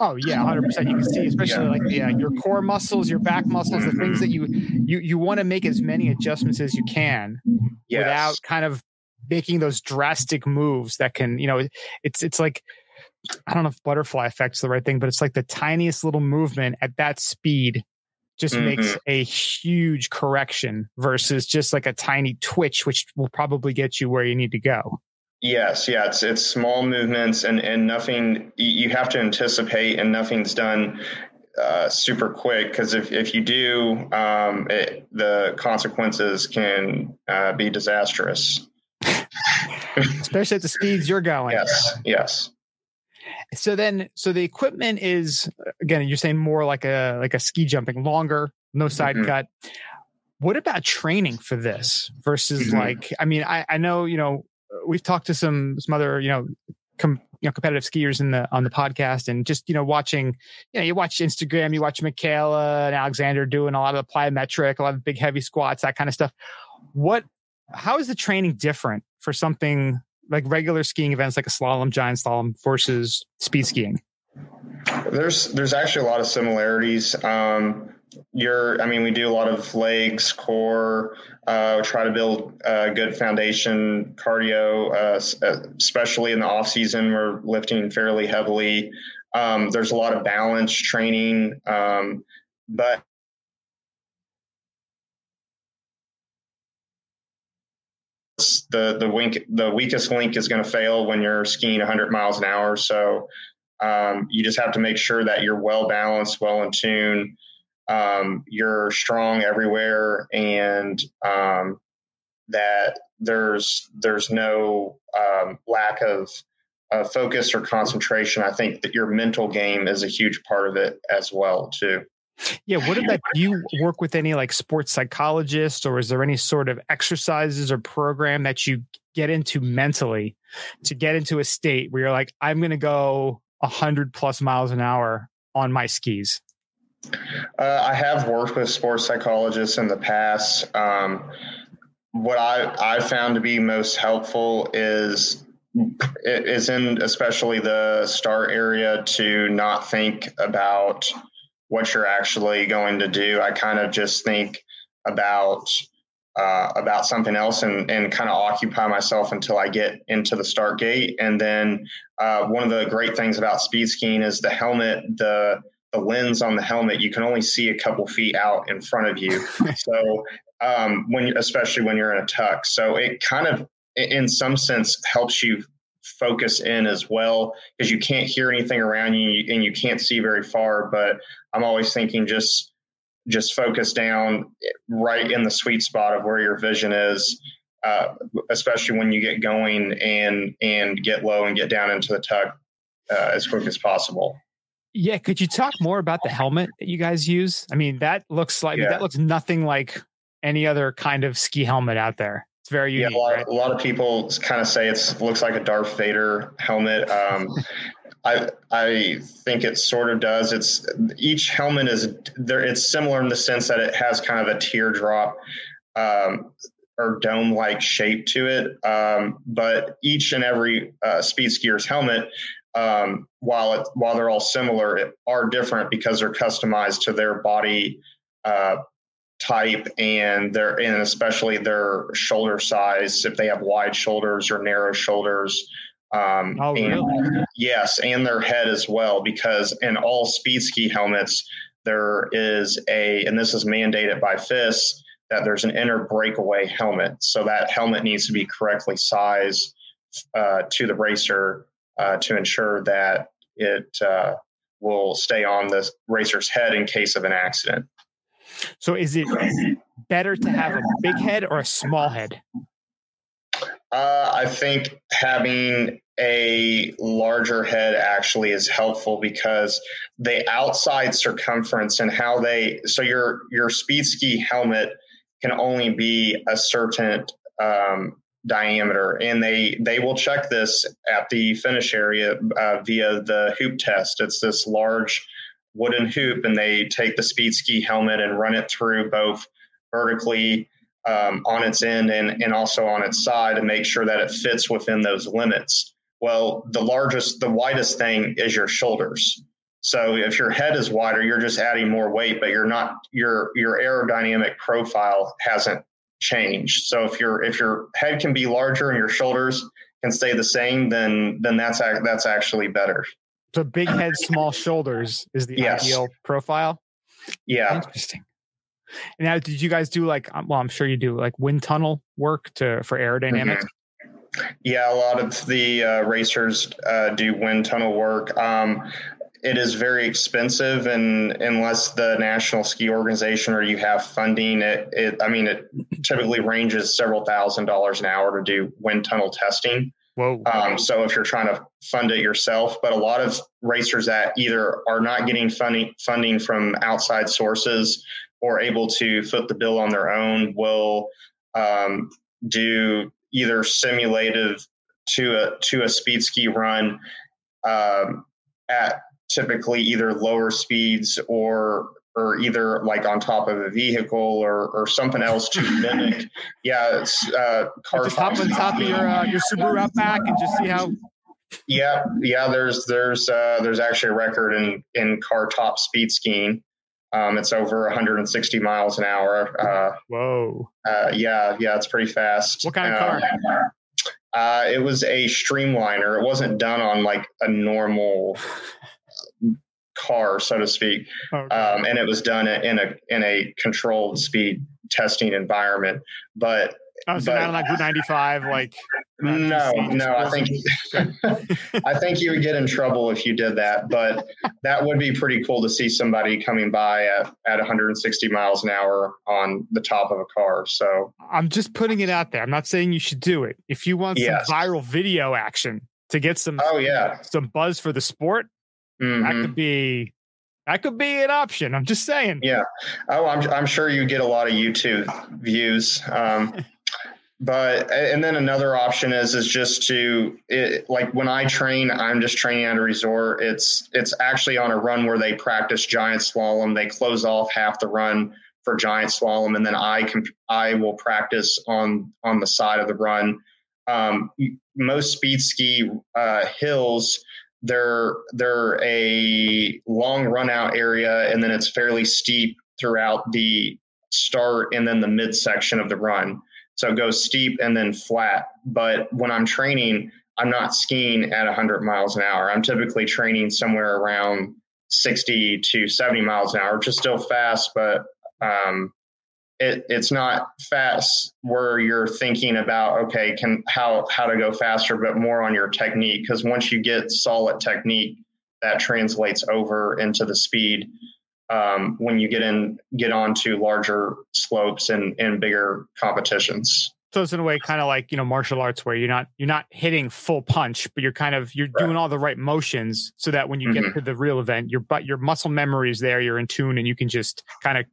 Oh yeah, hundred percent. You can see, especially yeah. like the uh, your core muscles, your back muscles, the things that you you you want to make as many adjustments as you can yes. without kind of making those drastic moves that can, you know, it's it's like I don't know if butterfly effect's the right thing, but it's like the tiniest little movement at that speed just mm-hmm. makes a huge correction versus just like a tiny twitch, which will probably get you where you need to go. Yes, yeah, it's it's small movements and and nothing you have to anticipate, and nothing's done uh, super quick because if if you do, um, it, the consequences can uh, be disastrous. Especially at the speeds you're going. Yes, yes. So then, so the equipment is again, you're saying more like a like a ski jumping, longer, no side mm-hmm. cut. What about training for this versus mm-hmm. like? I mean, I I know you know we've talked to some some other you know com, you know competitive skiers in the on the podcast and just you know watching you know you watch Instagram you watch Mikaela and Aleksander doing a lot of the plyometric a lot of big heavy squats that kind of stuff what how is the training different for something like regular skiing events like a slalom giant slalom versus speed skiing? There's there's actually a lot of similarities. Um you're i mean we do a lot of legs core uh, try to build a good foundation cardio uh, uh, especially in the off season we're lifting fairly heavily. Um, there's a lot of balance training um, but the the wink the weakest link is going to fail when you're skiing 100 miles an hour so um, you just have to make sure that you're well balanced well in tune um, you're strong everywhere and um, that there's there's no um, lack of uh, focus or concentration. I think that your mental game is a huge part of it as well too. Yeah, what about you work with any like sports psychologists or is there any sort of exercises or program that you get into mentally to get into a state where you're like, I'm going to go 100 plus miles an hour on my skis? Uh, I have worked with sports psychologists in the past. Um, what I I found to be most helpful is is in especially the start area to not think about what you're actually going to do. I kind of just think about uh, about something else and, and kind of occupy myself until I get into the start gate. And then uh, one of the great things about speed skiing is the helmet, the the lens on the helmet, you can only see a couple feet out in front of you. so um, when, especially when you're in a tuck, so it kind of, in some sense, helps you focus in as well because you can't hear anything around you and you can't see very far. But I'm always thinking just just focus down right in the sweet spot of where your vision is. Uh, especially when you get going and and get low and get down into the tuck uh, as quick as possible. Yeah, could you talk more about the helmet that you guys use? I mean, that looks like yeah. that looks nothing like any other kind of ski helmet out there. It's very Yeah, a lot, right? a lot of people kind of say it looks like a Darth Vader helmet. Um, I I think it sort of does. It's each helmet is there. It's similar in the sense that it has kind of a teardrop um, or dome like shape to it. Um, but each and every uh, speed skier's helmet, um, while it while they're all similar, it, are different because they're customized to their body. Uh, type and their and especially their shoulder size. If they have wide shoulders or narrow shoulders um Oh, and- really? yes and their head as well because in all speed ski helmets there is a and this is mandated by FIS that there's an inner breakaway helmet. So that helmet needs to be correctly sized uh, to the racer uh, to ensure that it uh, will stay on the racer's head in case of an accident So is it better to have a big head or a small head? Uh, I think having a larger head actually is helpful because the outside circumference and how they so your your speed ski helmet can only be a certain um, diameter. And they they will check this at the finish area uh, via the hoop test. It's this large wooden hoop and they take the speed ski helmet and run it through both vertically um, on its end and, and also on its side to make sure that it fits within those limits. Well, the largest, the widest thing is your shoulders. So if your head is wider, you're just adding more weight, but you're not your your aerodynamic profile hasn't changed. So if your if your head can be larger and your shoulders can stay the same, then then that's that's actually better. So big head, small shoulders is the Yes. ideal profile. Yeah. Interesting. Now, did you guys do like? um, Well, I'm sure you do like wind tunnel work to for aerodynamics. Yeah, a lot of the uh, racers uh, do wind tunnel work. Um, it is very expensive, and unless the National Ski Organization or you have funding, it, it I mean, it typically ranges several thousand dollars an hour to do wind tunnel testing. Whoa. Um, so if you're trying to fund it yourself, but a lot of racers that either are not getting funding funding from outside sources or able to foot the bill on their own will um, do either simulated to a to a speed ski run um, at typically either lower speeds or or either like on top of a vehicle or or something else to mimic. yeah, it's uh, car just hop on top of your uh, your Subaru Outback and just see how. yeah, yeah. There's there's uh, there's actually a record in in car top speed skiing. Um, it's over 160 miles an hour. Uh, Whoa. uh, yeah, yeah, it's pretty fast. What kind of Uh, car? Uh, it was a streamliner. It wasn't done on like a normal car, so to speak, Okay. um, and it was done in a in a controlled speed testing environment. But oh, so but- not like Route 95, like. no, no, I think I think you would get in trouble if you did that. But that would be pretty cool to see somebody coming by at, at 160 miles an hour on the top of a car. So I'm just putting it out there. I'm not saying you should do it. If you want Yes. some viral video action to get some oh yeah, some buzz for the sport, that Mhm. could be that could be an option. I'm just saying. Yeah. Oh, I'm I'm sure you get a lot of YouTube views. Um, but and then another option is is just to it, like when I train, I'm just training at a resort. It's it's actually on a run where they practice giant slalom. They close off half the run for giant slalom, and then I can I will practice on on the side of the run. Um, most speed ski uh, hills they're they're a long run out area and then it's fairly steep throughout the start and then the midsection of the run. So it goes steep and then flat. But when i'm training i'm not skiing at 100 miles an hour. I'm typically training somewhere around 60 to 70 miles an hour which is still fast but um, it, it's not fast where you're thinking about okay can how how to go faster but more on your technique because once you get solid technique that translates over into the speed um, when you get in get onto larger slopes and and bigger competitions So it's in a way kind of like, you know, martial arts where you're not you're not hitting full punch, but you're kind of you're doing all the right motions so that when you get Mhm. to the real event, your but your muscle memory is there, you're in tune and you can just kind of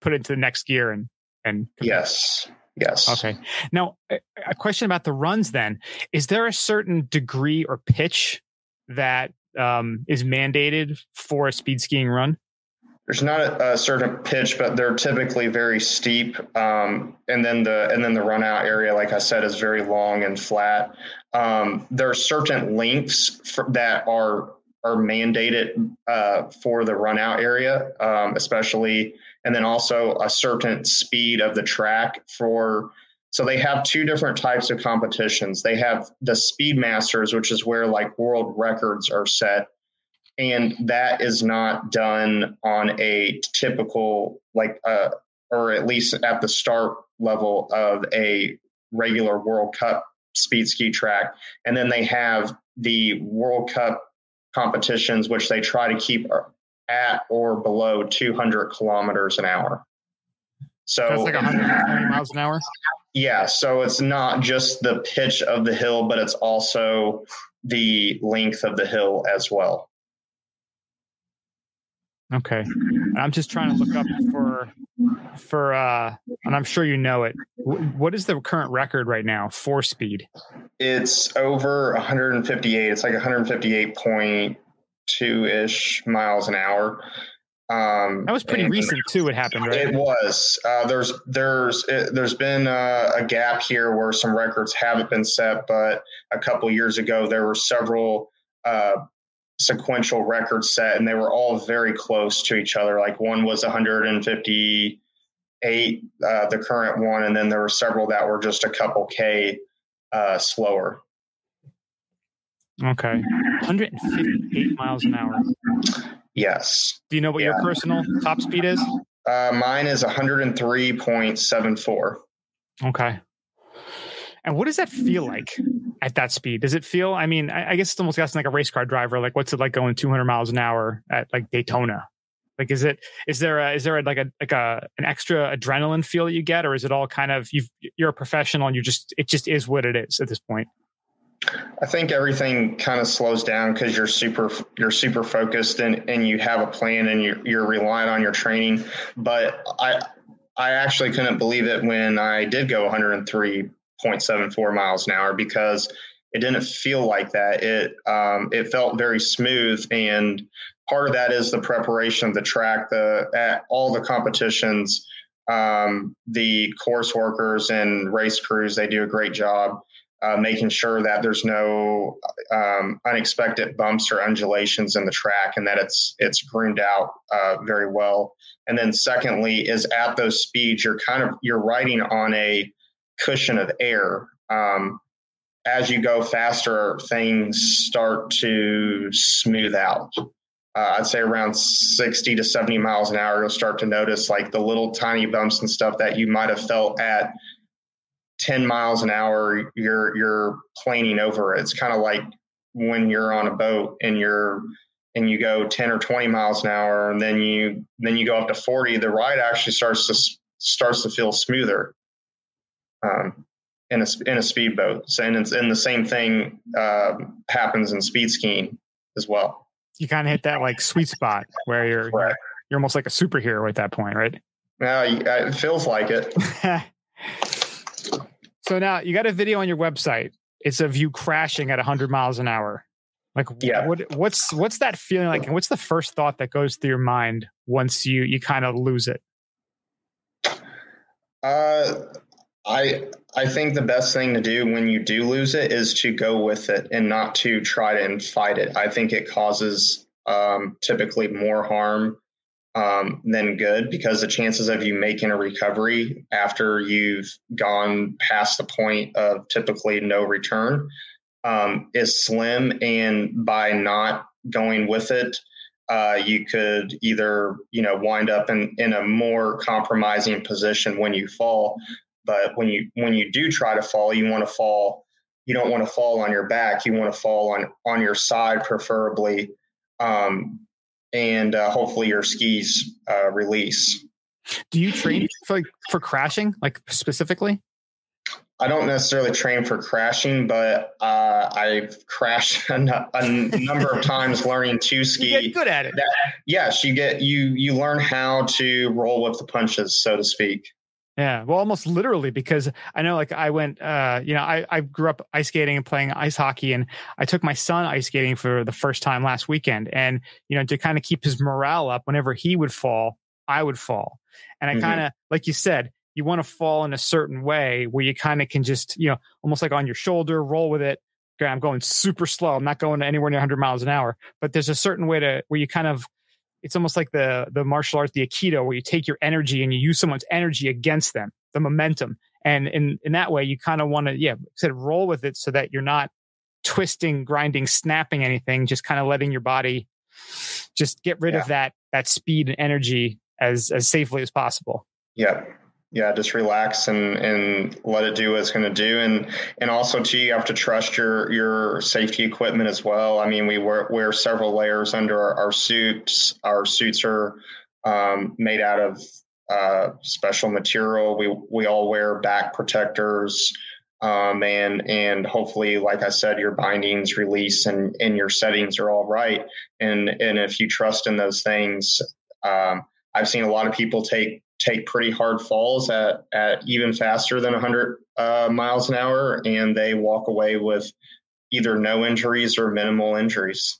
put it into the next gear and And Yes. Yes. Okay. Now, a a question about the runs. Then, is there a certain degree or pitch that um, is mandated for a speed skiing run? There's not a, a certain pitch, but they're typically very steep. Um, and then the and then the run out area, like I said, is very long and flat. Um, there are certain lengths for, that are are mandated uh, for the run out area, um, especially, and then also a certain speed of the track for. So they have two different types of competitions. They have the Speed Masters, which is where like world records are set, and that is not done on a typical like uh, or at least at the start level of a regular World Cup speed ski track. And then they have the World Cup competitions, which they try to keep at or below 200 kilometers an hour. So That's like 120 miles an hour. yeah, so it's not just the pitch of the hill, but it's also the length of the hill as well. Okay. I'm just trying to look up for for uh and I'm sure you know it. Wh- What is the current record right now for speed? It's over 158. It's like 158.2 ish miles an hour. Um, That was pretty recent too. It happened, right? It was. Uh, there's there's it, there's been uh, a gap here where some records haven't been set, but a couple years ago there were several uh, sequential records set, and they were all very close to each other. Like one was 158, uh, the current one, and then there were several that were just a couple k uh, slower. Okay. 158 miles an hour. Yes, Do you know what your personal top speed is? uh, mine is 103.74. Okay. And what does that feel like at that speed? Does it feel? I mean, I, I guess it's almost asking like a race car driver. Like, what's it like going 200 miles an hour at like Daytona? Like, is it is there a, is there a, like a like a an extra adrenaline feel that you get, or is it all kind of you you're a professional and you just it just is what it is at this point? I think everything kind of slows down because you're super you're super focused and, and you have a plan and you're you're relying on your training. But I I actually couldn't believe it when I did go 103.74 miles an hour because it didn't feel like that. It um, it felt very smooth and part of that is the preparation of the track. The at all the competitions, um, the course workers and race crews they do a great job uh, making sure that there's no um, unexpected bumps or undulations in the track and that it's it's groomed out uh, very well. And then secondly is at those speeds you're kind of you're riding on a cushion of air. Um, as you go faster, things start to smooth out. Uh, I'd say around 60 to 70 miles an hour, you'll start to notice like the little tiny bumps and stuff that you might have felt at 10 miles an hour you're you're planing over it. it's kind of like when you're on a boat and you're and you go 10 or 20 miles an hour and then you then you go up to 40 the ride actually starts to starts to feel smoother um, in a in a speedboat so, and it's and the same thing uh, happens in speed skiing as well You kind of hit that like sweet spot where you're Correct. you're almost like a superhero at that point, right? now it feels like it so now you got a video on your website. It's of you crashing at 100 miles an hour. Like, Yeah. what what's what's that feeling like, and what's the first thought that goes through your mind once you you kind of lose it? Uh, I I think the best thing to do when you do lose it is to go with it and not to try to fight it. I think it causes um, typically more harm um, than good because the chances of you making a recovery after you've gone past the point of typically no return um, is slim. And by not going with it, uh, you could either you know wind up in, in a more compromising position when you fall but when you when you do try to fall you want to fall you don't want to fall on your back you want to fall on on your side preferably um, and uh, hopefully your skis uh, release Do you train for for crashing, like specifically? I don't necessarily train for crashing, but uh, I've crashed a, n- a number of times learning to You ski. get good at it. yes, you get you you learn how to roll with the punches, so to speak. Yeah, well, almost literally because I know, like, I went, uh, you know, I, I grew up ice skating and playing ice hockey, and I took my son ice skating for the first time last weekend. And, you know, to kind of keep his morale up, whenever he would fall, I would fall. And I mm-hmm. kind of, like you said, you want to fall in a certain way where you kind of can just, you know, almost like on your shoulder, roll with it. Okay, I'm going super slow. I'm not going anywhere near 100 miles an hour, but there's a certain way to where you kind of it's almost like the the martial arts, the aikido, where you take your energy and you use someone's energy against them, the momentum, and in in that way, you kind of want to yeah, said roll with it so that you're not twisting, grinding, snapping anything, just kind of letting your body just get rid yeah. of that that speed and energy as as safely as possible. Yeah, yeah just relax and and let it do what it's going to do. And and also too you have to trust your your safety equipment as well. I mean we wear, wear several layers under our, our suits. Our suits are um, made out of uh, special material. We we all wear back protectors um, and and hopefully like i said your bindings release and and your settings are all right. And and if you trust in those things um, i've seen a lot of people take take pretty hard falls at, at even faster than 100 uh, miles an hour, and they walk away with either no injuries or minimal injuries.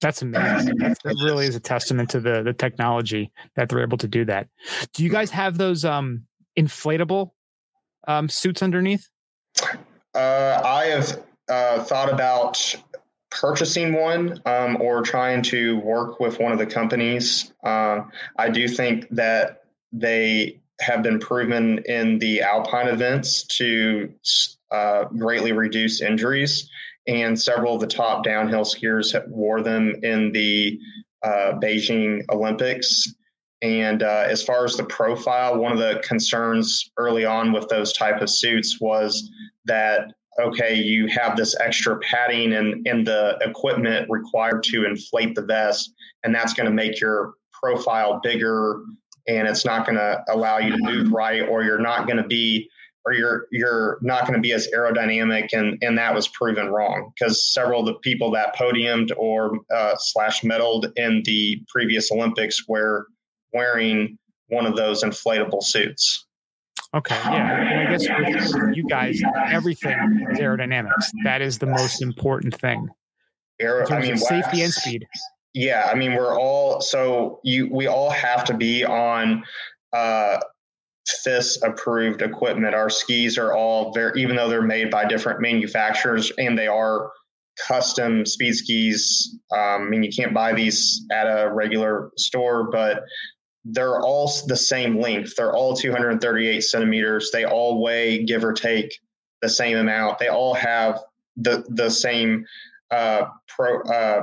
That's amazing. That really is a testament to the the technology that they're able to do that. Do you guys have those um, inflatable um, suits underneath? Uh, I have uh, thought about purchasing one um, or trying to work with one of the companies. Uh, I do think that they have been proven in the alpine events to uh, greatly reduce injuries, and several of the top downhill skiers wore them in the uh, Beijing Olympics. And uh, as far as the profile, one of the concerns early on with those type of suits was that okay, you have this extra padding and, and the equipment required to inflate the vest, and that's going to make your profile bigger and it's not going to allow you to move right or you're not going to be or you're you're not going to be as aerodynamic and and that was proven wrong because several of the people that podiumed or uh, slash medaled in the previous olympics were wearing one of those inflatable suits. Okay yeah and i guess with you guys everything is aerodynamics. That is the most important thing. Aero, I mean, safety and speed yeah, I mean, we're all so you we all have to be on uh FIS approved equipment. Our skis are all very even though they're made by different manufacturers and they are custom speed skis. Um, I mean, you can't buy these at a regular store, but they're all the same length. They're all 238 centimeters. They all weigh, give or take, the same amount. They all have the the same uh, pro, uh,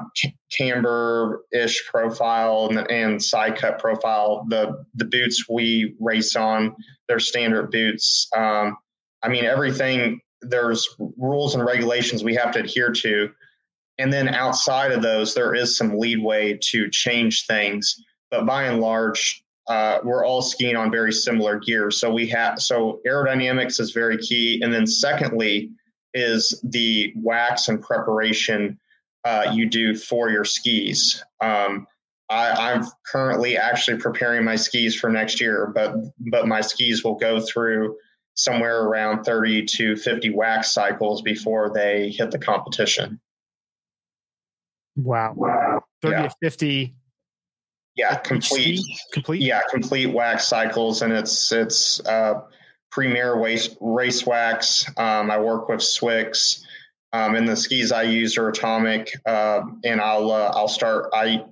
camber ish profile and, and, side cut profile. The the boots we race on, they're standard boots. Um, I mean, everything. There's rules and regulations we have to adhere to, and then outside of those, there is some leadway to change things. But by and large, uh, we're all skiing on very similar gear. So we have so aerodynamics is very key, and then secondly is the wax and preparation uh, you do for your skis. Um, I, am currently actually preparing my skis for next year, but but my skis will go through somewhere around 30 to 50 wax cycles before they hit the competition. Wow. wow. 30 yeah. to 50 yeah complete complete yeah complete wax cycles and it's it's uh Premier Race, race wax. Um, I work with Swix. Um, and the skis I use are atomic. Uh, and I'll uh, I'll start. I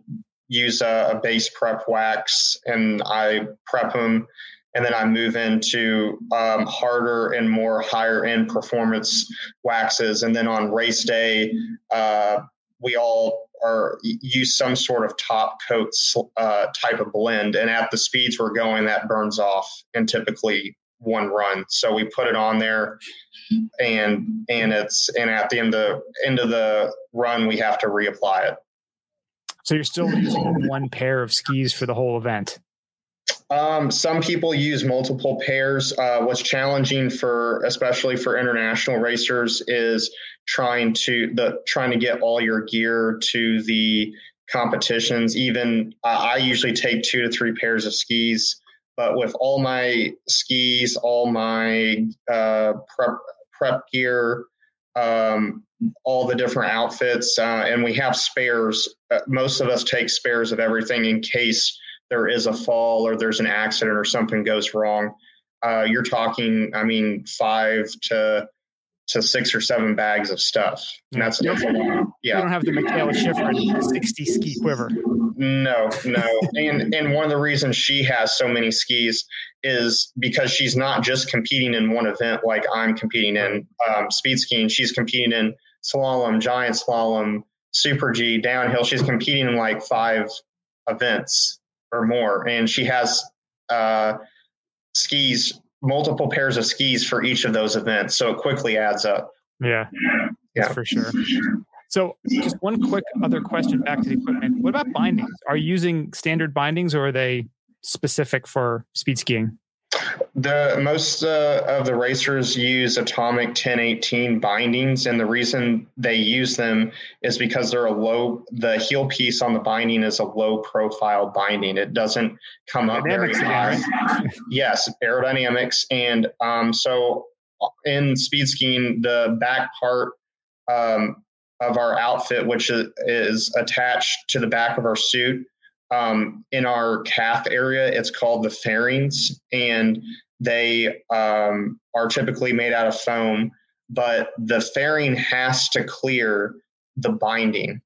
use a, a, base prep wax and I prep them, and then I move into um, harder and more higher end performance waxes. And then on race day, uh, we all use some sort of top coat uh, type of blend. And at the speeds we're going, that burns off and typically one run. So we put it on there and and it's and at the end of the end of the run we have to reapply it. So you're still using one pair of skis for the whole event. Um, some people use multiple pairs. Uh, what's challenging for, especially for international racers, is trying to the trying to get all your gear to the competitions. Even uh, I usually take two to three pairs of skis But with all my skis, all my uh, prep prep gear, um, all the different outfits, uh, and we have spares. Uh, most of us take spares of everything in case there is a fall or there's an accident or something goes wrong. Uh, you're talking, I mean, five to to six or seven bags of stuff. And that's yeah. You don't have the Mikaela Shiffrin 60 ski quiver. No, no. and and one of the reasons she has so many skis is because she's not just competing in one event like I'm competing in um, speed skiing. She's competing in slalom, giant slalom, super G, downhill. She's competing in like five events or more, and she has uh, skis, multiple pairs of skis for each of those events. So it quickly adds up. Yeah, Yeah. that's for sure. So, just one quick other question back to the equipment. What about bindings? Are you using standard bindings or are they specific for speed skiing? The most uh, of the racers use Atomic 1018 bindings, and the reason they use them is because they're a low. The heel piece on the binding is a low profile binding. It doesn't come up very high. Yes, aerodynamics, and um, so in speed skiing, the back part um, of our outfit, which is, attached to the back of our suit, um, in our calf area, it's called the fairings, and they um, are typically made out of foam. But the fairing has to clear the binding,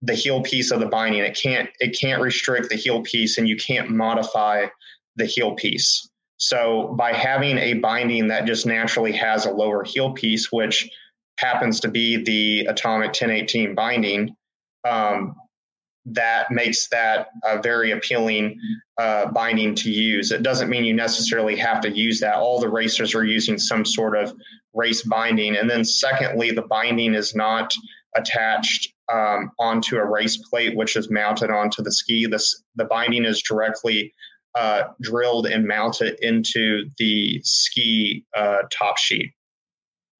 the heel piece of the binding. It can't it can't restrict the heel piece, and you can't modify the heel piece. So by having a binding that just naturally has a lower heel piece, which happens to be the Atomic 1018 binding, um, that makes that a very appealing uh, binding to use. It doesn't mean you necessarily have to use that. All the racers are using some sort of race binding. And then, secondly, the binding is not attached um, onto a race plate, which is mounted onto the ski. This, the binding is directly uh, drilled and mounted into the ski uh, top sheet.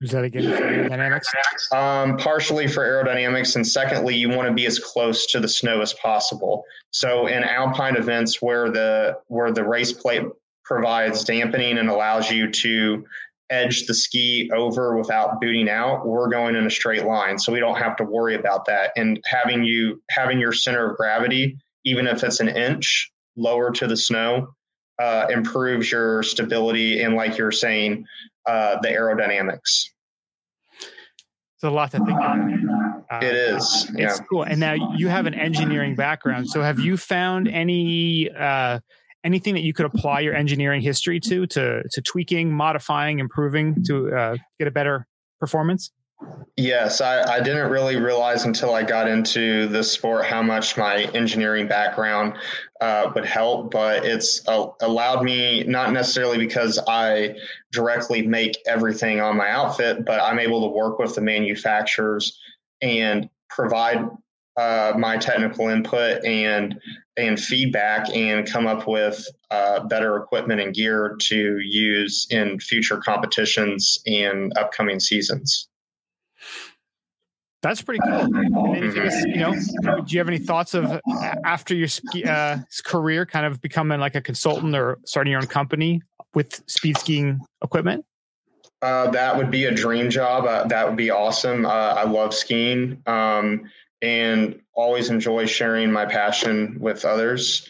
Is that again for aerodynamics? Um, partially for aerodynamics, and secondly, you want to be as close to the snow as possible. So, in alpine events where the where the race plate provides dampening and allows you to edge the ski over without booting out, we're going in a straight line, so we don't have to worry about that. And having you having your center of gravity, even if it's an inch lower to the snow, uh, improves your stability and, like you're saying, uh, the aerodynamics. It's a lot to think about. Uh, It is, yeah. It's cool. And now you have an engineering background. So have you found any uh, anything that you could apply your engineering history to to to tweaking, modifying, improving to uh, get a better performance? Yes, I, I didn't really realize until I got into the sport how much my engineering background uh, would help, but it's uh, allowed me not necessarily because I directly make everything on my outfit, but I'm able to work with the manufacturers and provide uh, my technical input and and feedback and come up with uh, better equipment and gear to use in future competitions and upcoming seasons. That's pretty cool. Else, you know, do you have any thoughts of after your uh, career, kind of becoming like a consultant or starting your own company with speed skiing equipment? Uh, that would be a dream job. Uh, that would be awesome. Uh, I love skiing um, and always enjoy sharing my passion with others.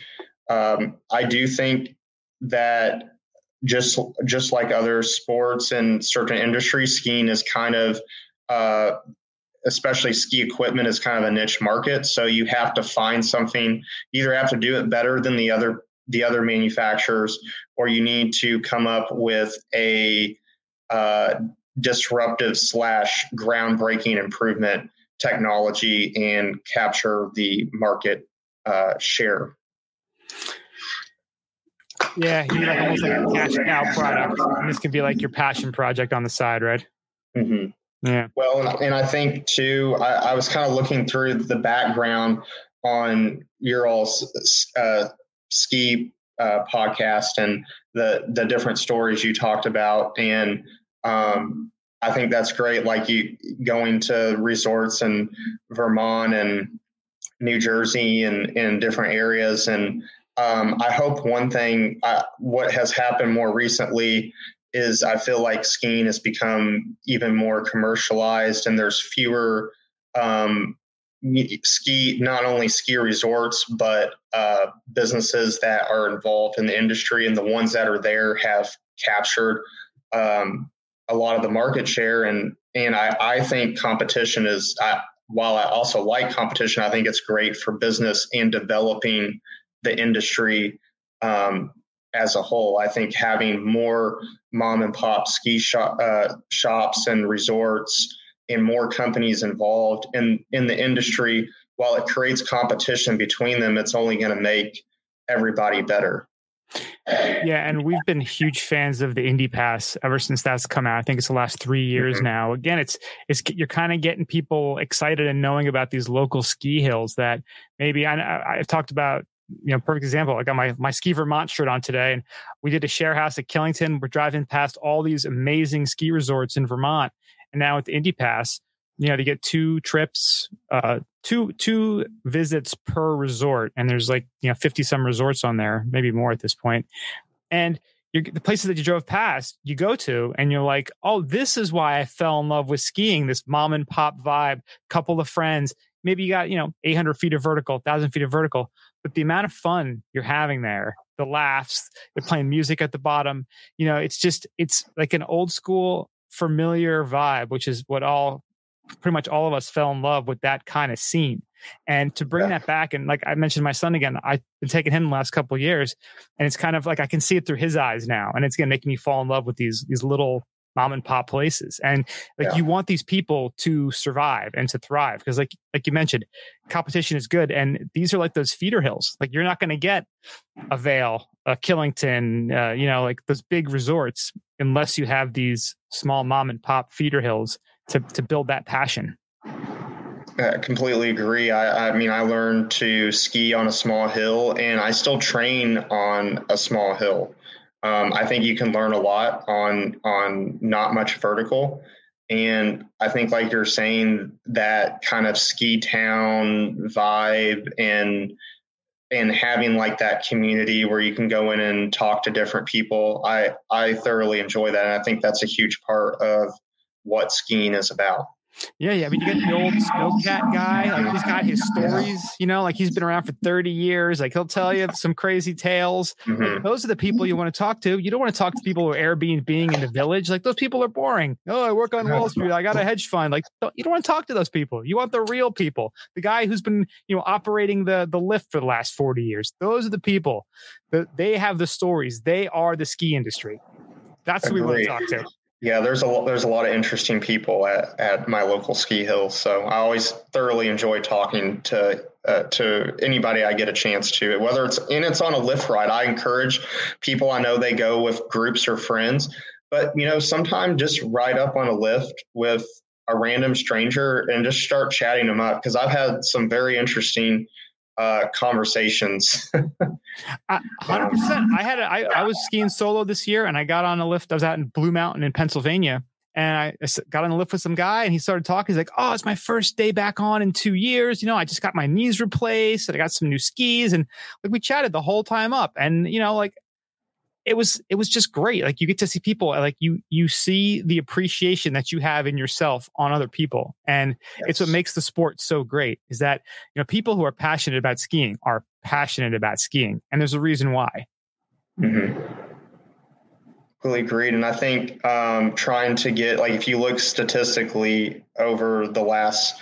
Um, I do think that just just like other sports and certain industries, skiing is kind of, uh, especially ski equipment, is kind of a niche market. So you have to find something. You either have to do it better than the other the other manufacturers, or you need to come up with a uh, disruptive slash groundbreaking improvement technology and capture the market uh, share. Yeah, you like almost like a cash cow product. And this can be like your passion project on the side, right? Mm-hmm. Yeah. Well, and, I think too, I, I was kind of looking through the background on your all's uh, ski uh, podcast and the the different stories you talked about, and um, I think that's great. Like you going to resorts in Vermont and New Jersey and in different areas, and um, I hope one thing, uh, what has happened more recently is I feel like skiing has become even more commercialized and there's fewer um, ski, not only ski resorts, but uh, businesses that are involved in the industry. And the ones that are there have captured um, a lot of the market share. And, and I, I think competition is, I, while I also like competition, I think it's great for business and developing the industry um, as a whole. I think having more mom and pop ski shop, uh, shops and resorts and more companies involved in in the industry, while it creates competition between them, it's only going to make everybody better. Yeah, and we've been huge fans of the Indy Pass ever since that's come out. I think it's the last three years mm-hmm. now. Again, it's it's you're kind of getting people excited and knowing about these local ski hills that maybe I, I've talked about you know, perfect example. I got my my ski Vermont shirt on today, and we did a share house at Killington. We're driving past all these amazing ski resorts in Vermont, and now with the Indy Pass, you know, they get two trips, uh, two two visits per resort, and there's like you know fifty some resorts on there, maybe more at this point, and you're, the places that you drove past, you go to, and you're like, oh, this is why I fell in love with skiing. This mom and pop vibe, couple of friends. Maybe you got you know 800 feet of vertical, 1,000 feet of vertical but the amount of fun you're having there the laughs they're playing music at the bottom you know it's just it's like an old school familiar vibe which is what all pretty much all of us fell in love with that kind of scene and to bring yeah. that back and like i mentioned my son again i've been taking him the last couple of years and it's kind of like i can see it through his eyes now and it's going to make me fall in love with these these little mom and pop places and like yeah. you want these people to survive and to thrive because like like you mentioned competition is good and these are like those feeder hills like you're not going to get a Vail a killington uh, you know like those big resorts unless you have these small mom and pop feeder hills to to build that passion I completely agree. I, I, mean, I learned to ski on a small hill, and I still train on a small hill. Um, I think you can learn a lot on on not much vertical, and I think like you're saying that kind of ski town vibe and and having like that community where you can go in and talk to different people. I I thoroughly enjoy that, and I think that's a huge part of what skiing is about. Yeah, yeah. I mean, you get the old snowcat guy. Like he's got his stories. You know, like he's been around for thirty years. Like he'll tell you some crazy tales. Mm-hmm. those are the people you want to talk to. You don't want to talk to people who are Airbnb being in the village. Like those people are boring. Oh, I work on Wall Street. I got a hedge fund. Like you don't want to talk to those people. You want the real people. The guy who's been you know operating the the lift for the last forty years. Those are the people. that they have the stories. They are the ski industry. That's who we want to talk to. Yeah, there's a there's a lot of interesting people at, at my local ski hill, so I always thoroughly enjoy talking to uh, to anybody I get a chance to. Whether it's and it's on a lift ride, I encourage people. I know they go with groups or friends, but you know, sometimes just ride up on a lift with a random stranger and just start chatting them up because I've had some very interesting uh, conversations. Hundred percent. I had a, I, I was skiing solo this year, and I got on a lift. I was out in Blue Mountain in Pennsylvania, and I got on a lift with some guy, and he started talking. He's like, "Oh, it's my first day back on in two years. You know, I just got my knees replaced, and I got some new skis, and like we chatted the whole time up, and you know, like it was it was just great like you get to see people like you you see the appreciation that you have in yourself on other people and yes. it's what makes the sport so great is that you know people who are passionate about skiing are passionate about skiing and there's a reason why mm-hmm. Really agreed, and I think um, trying to get like if you look statistically over the last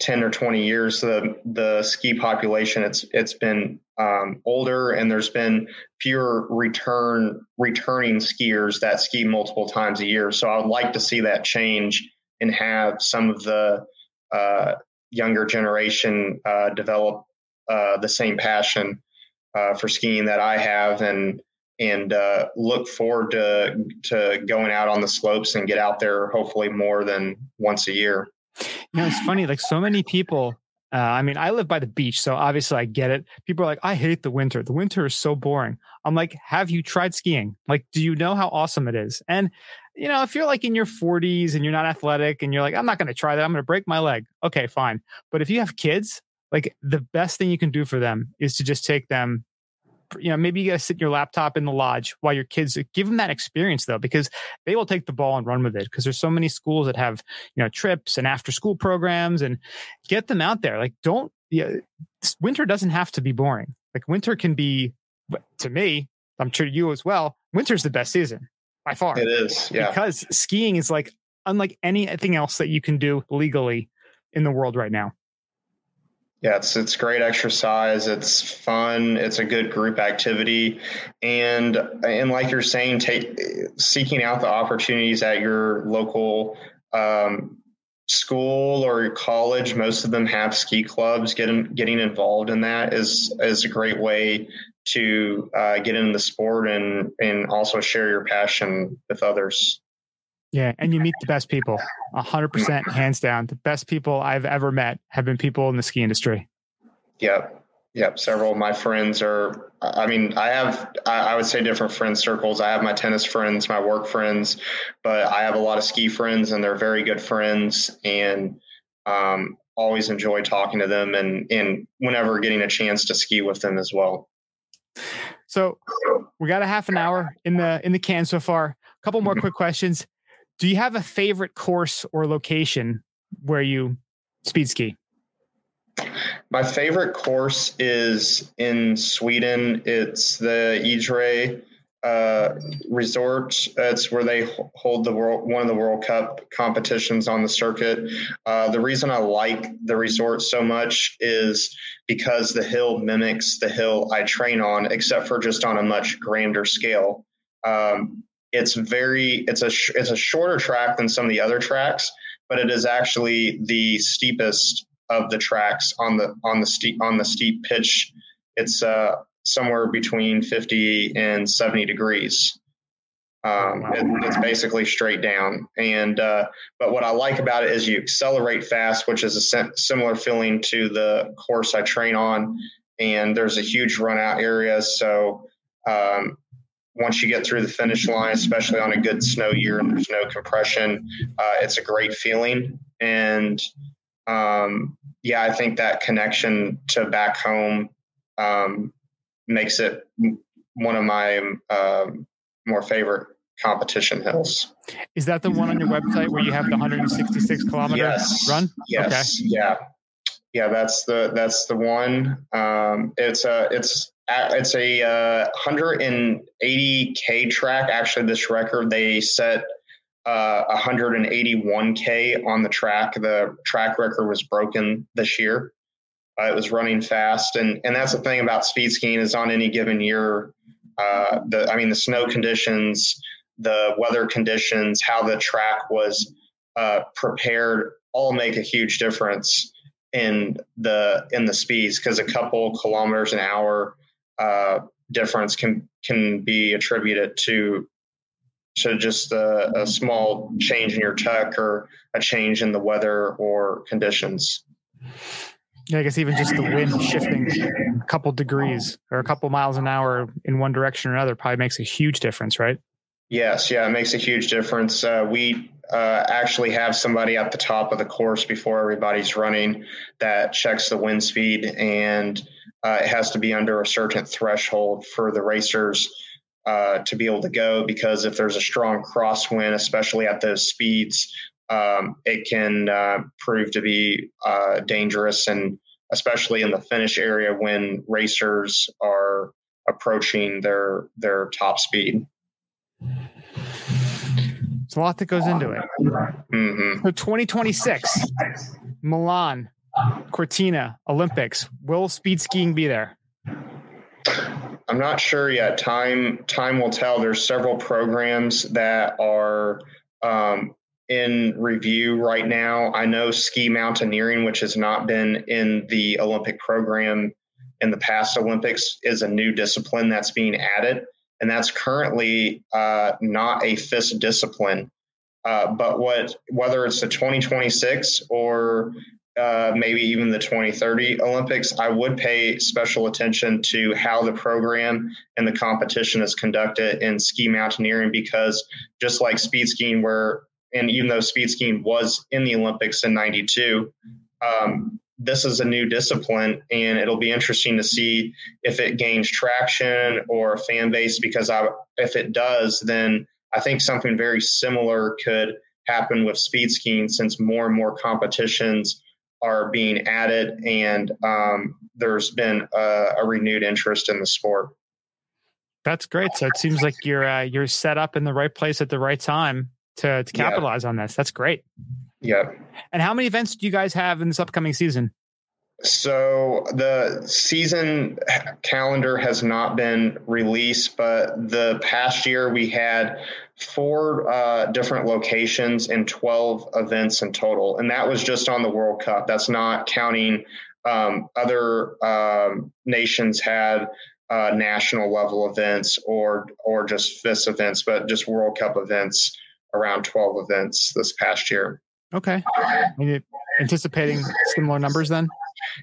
10 or 20 years the the ski population it's it's been um, older and there's been fewer return returning skiers that ski multiple times a year so i would like to see that change and have some of the uh, younger generation uh, develop uh, the same passion uh, for skiing that i have and and uh, look forward to to going out on the slopes and get out there hopefully more than once a year you know, it's funny. Like so many people. Uh, I mean, I live by the beach, so obviously I get it. People are like, "I hate the winter. The winter is so boring." I'm like, "Have you tried skiing? Like, do you know how awesome it is?" And you know, if you're like in your 40s and you're not athletic and you're like, "I'm not going to try that. I'm going to break my leg." Okay, fine. But if you have kids, like the best thing you can do for them is to just take them you know, maybe you got to sit in your laptop in the lodge while your kids give them that experience though, because they will take the ball and run with it. Because there's so many schools that have, you know, trips and after school programs and get them out there. Like, don't, yeah, winter doesn't have to be boring. Like, winter can be, to me, I'm sure you as well, winter's the best season by far. It is. Yeah. Because skiing is like unlike anything else that you can do legally in the world right now. Yeah, it's it's great exercise. It's fun. It's a good group activity, and and like you're saying, take seeking out the opportunities at your local um, school or college. Most of them have ski clubs. Getting getting involved in that is is a great way to uh, get into the sport and and also share your passion with others. Yeah, and you meet the best people. A hundred percent, hands down. The best people I've ever met have been people in the ski industry. Yep, yep. Several of my friends are. I mean, I have. I would say different friend circles. I have my tennis friends, my work friends, but I have a lot of ski friends, and they're very good friends. And um, always enjoy talking to them, and and whenever getting a chance to ski with them as well. So we got a half an hour in the in the can so far. A couple more mm-hmm. quick questions. Do you have a favorite course or location where you speed ski? My favorite course is in Sweden. It's the Idre uh, resort. It's where they hold the world one of the World Cup competitions on the circuit. Uh, the reason I like the resort so much is because the hill mimics the hill I train on, except for just on a much grander scale. Um, it's very it's a it's a shorter track than some of the other tracks, but it is actually the steepest of the tracks on the on the steep on the steep pitch. It's uh, somewhere between 50 and 70 degrees. Um, it, it's basically straight down. And uh, but what I like about it is you accelerate fast, which is a similar feeling to the course I train on. And there's a huge run out area, so um, once you get through the finish line, especially on a good snow year and there's no compression, uh, it's a great feeling. And um, yeah, I think that connection to back home um, makes it one of my uh, more favorite competition hills. Is that the one on your website where you have the 166 kilometer yes. run? Yes. Okay. Yeah. Yeah, that's the that's the one. Um, it's a it's it's a uh, 180k track. Actually, this record they set uh, 181k on the track. The track record was broken this year. Uh, it was running fast, and and that's the thing about speed skiing is on any given year, uh, the I mean the snow conditions, the weather conditions, how the track was uh, prepared, all make a huge difference in the in the speeds because a couple kilometers an hour uh, difference can can be attributed to to just a, a, small change in your tech or a change in the weather or conditions. Yeah, I guess even just the wind shifting a couple degrees or a couple miles an hour in one direction or another probably makes a huge difference, right? Yes, yeah, it makes a huge difference. Uh, we uh, actually have somebody at the top of the course before everybody's running that checks the wind speed, and uh, it has to be under a certain threshold for the racers uh, to be able to go. Because if there's a strong crosswind, especially at those speeds, um, it can uh, prove to be uh, dangerous, and especially in the finish area when racers are approaching their their top speed. It's a lot that goes into it. Mm-hmm. So 2026, Milan, Cortina, Olympics. Will speed skiing be there? I'm not sure yet. Time time will tell. There's several programs that are um, in review right now. I know ski mountaineering, which has not been in the Olympic program in the past Olympics, is a new discipline that's being added, and that's currently uh, not a FIS discipline. Uh, but what whether it's the 2026 or uh, maybe even the 2030 Olympics, I would pay special attention to how the program and the competition is conducted in ski mountaineering because just like speed skiing, where and even though speed skiing was in the Olympics in 92, um, this is a new discipline, and it'll be interesting to see if it gains traction or fan base. Because I, if it does, then I think something very similar could happen with speed skiing, since more and more competitions are being added, and um, there's been a, a renewed interest in the sport. That's great. So it seems like you're uh, you're set up in the right place at the right time to to capitalize yeah. on this. That's great. Yeah. And how many events do you guys have in this upcoming season? So the season calendar has not been released, but the past year we had four uh, different locations and 12 events in total. And that was just on the World Cup. That's not counting um, other um, nations had uh, national level events or or just FIS events, but just World Cup events around 12 events this past year. Okay. anticipating similar numbers then?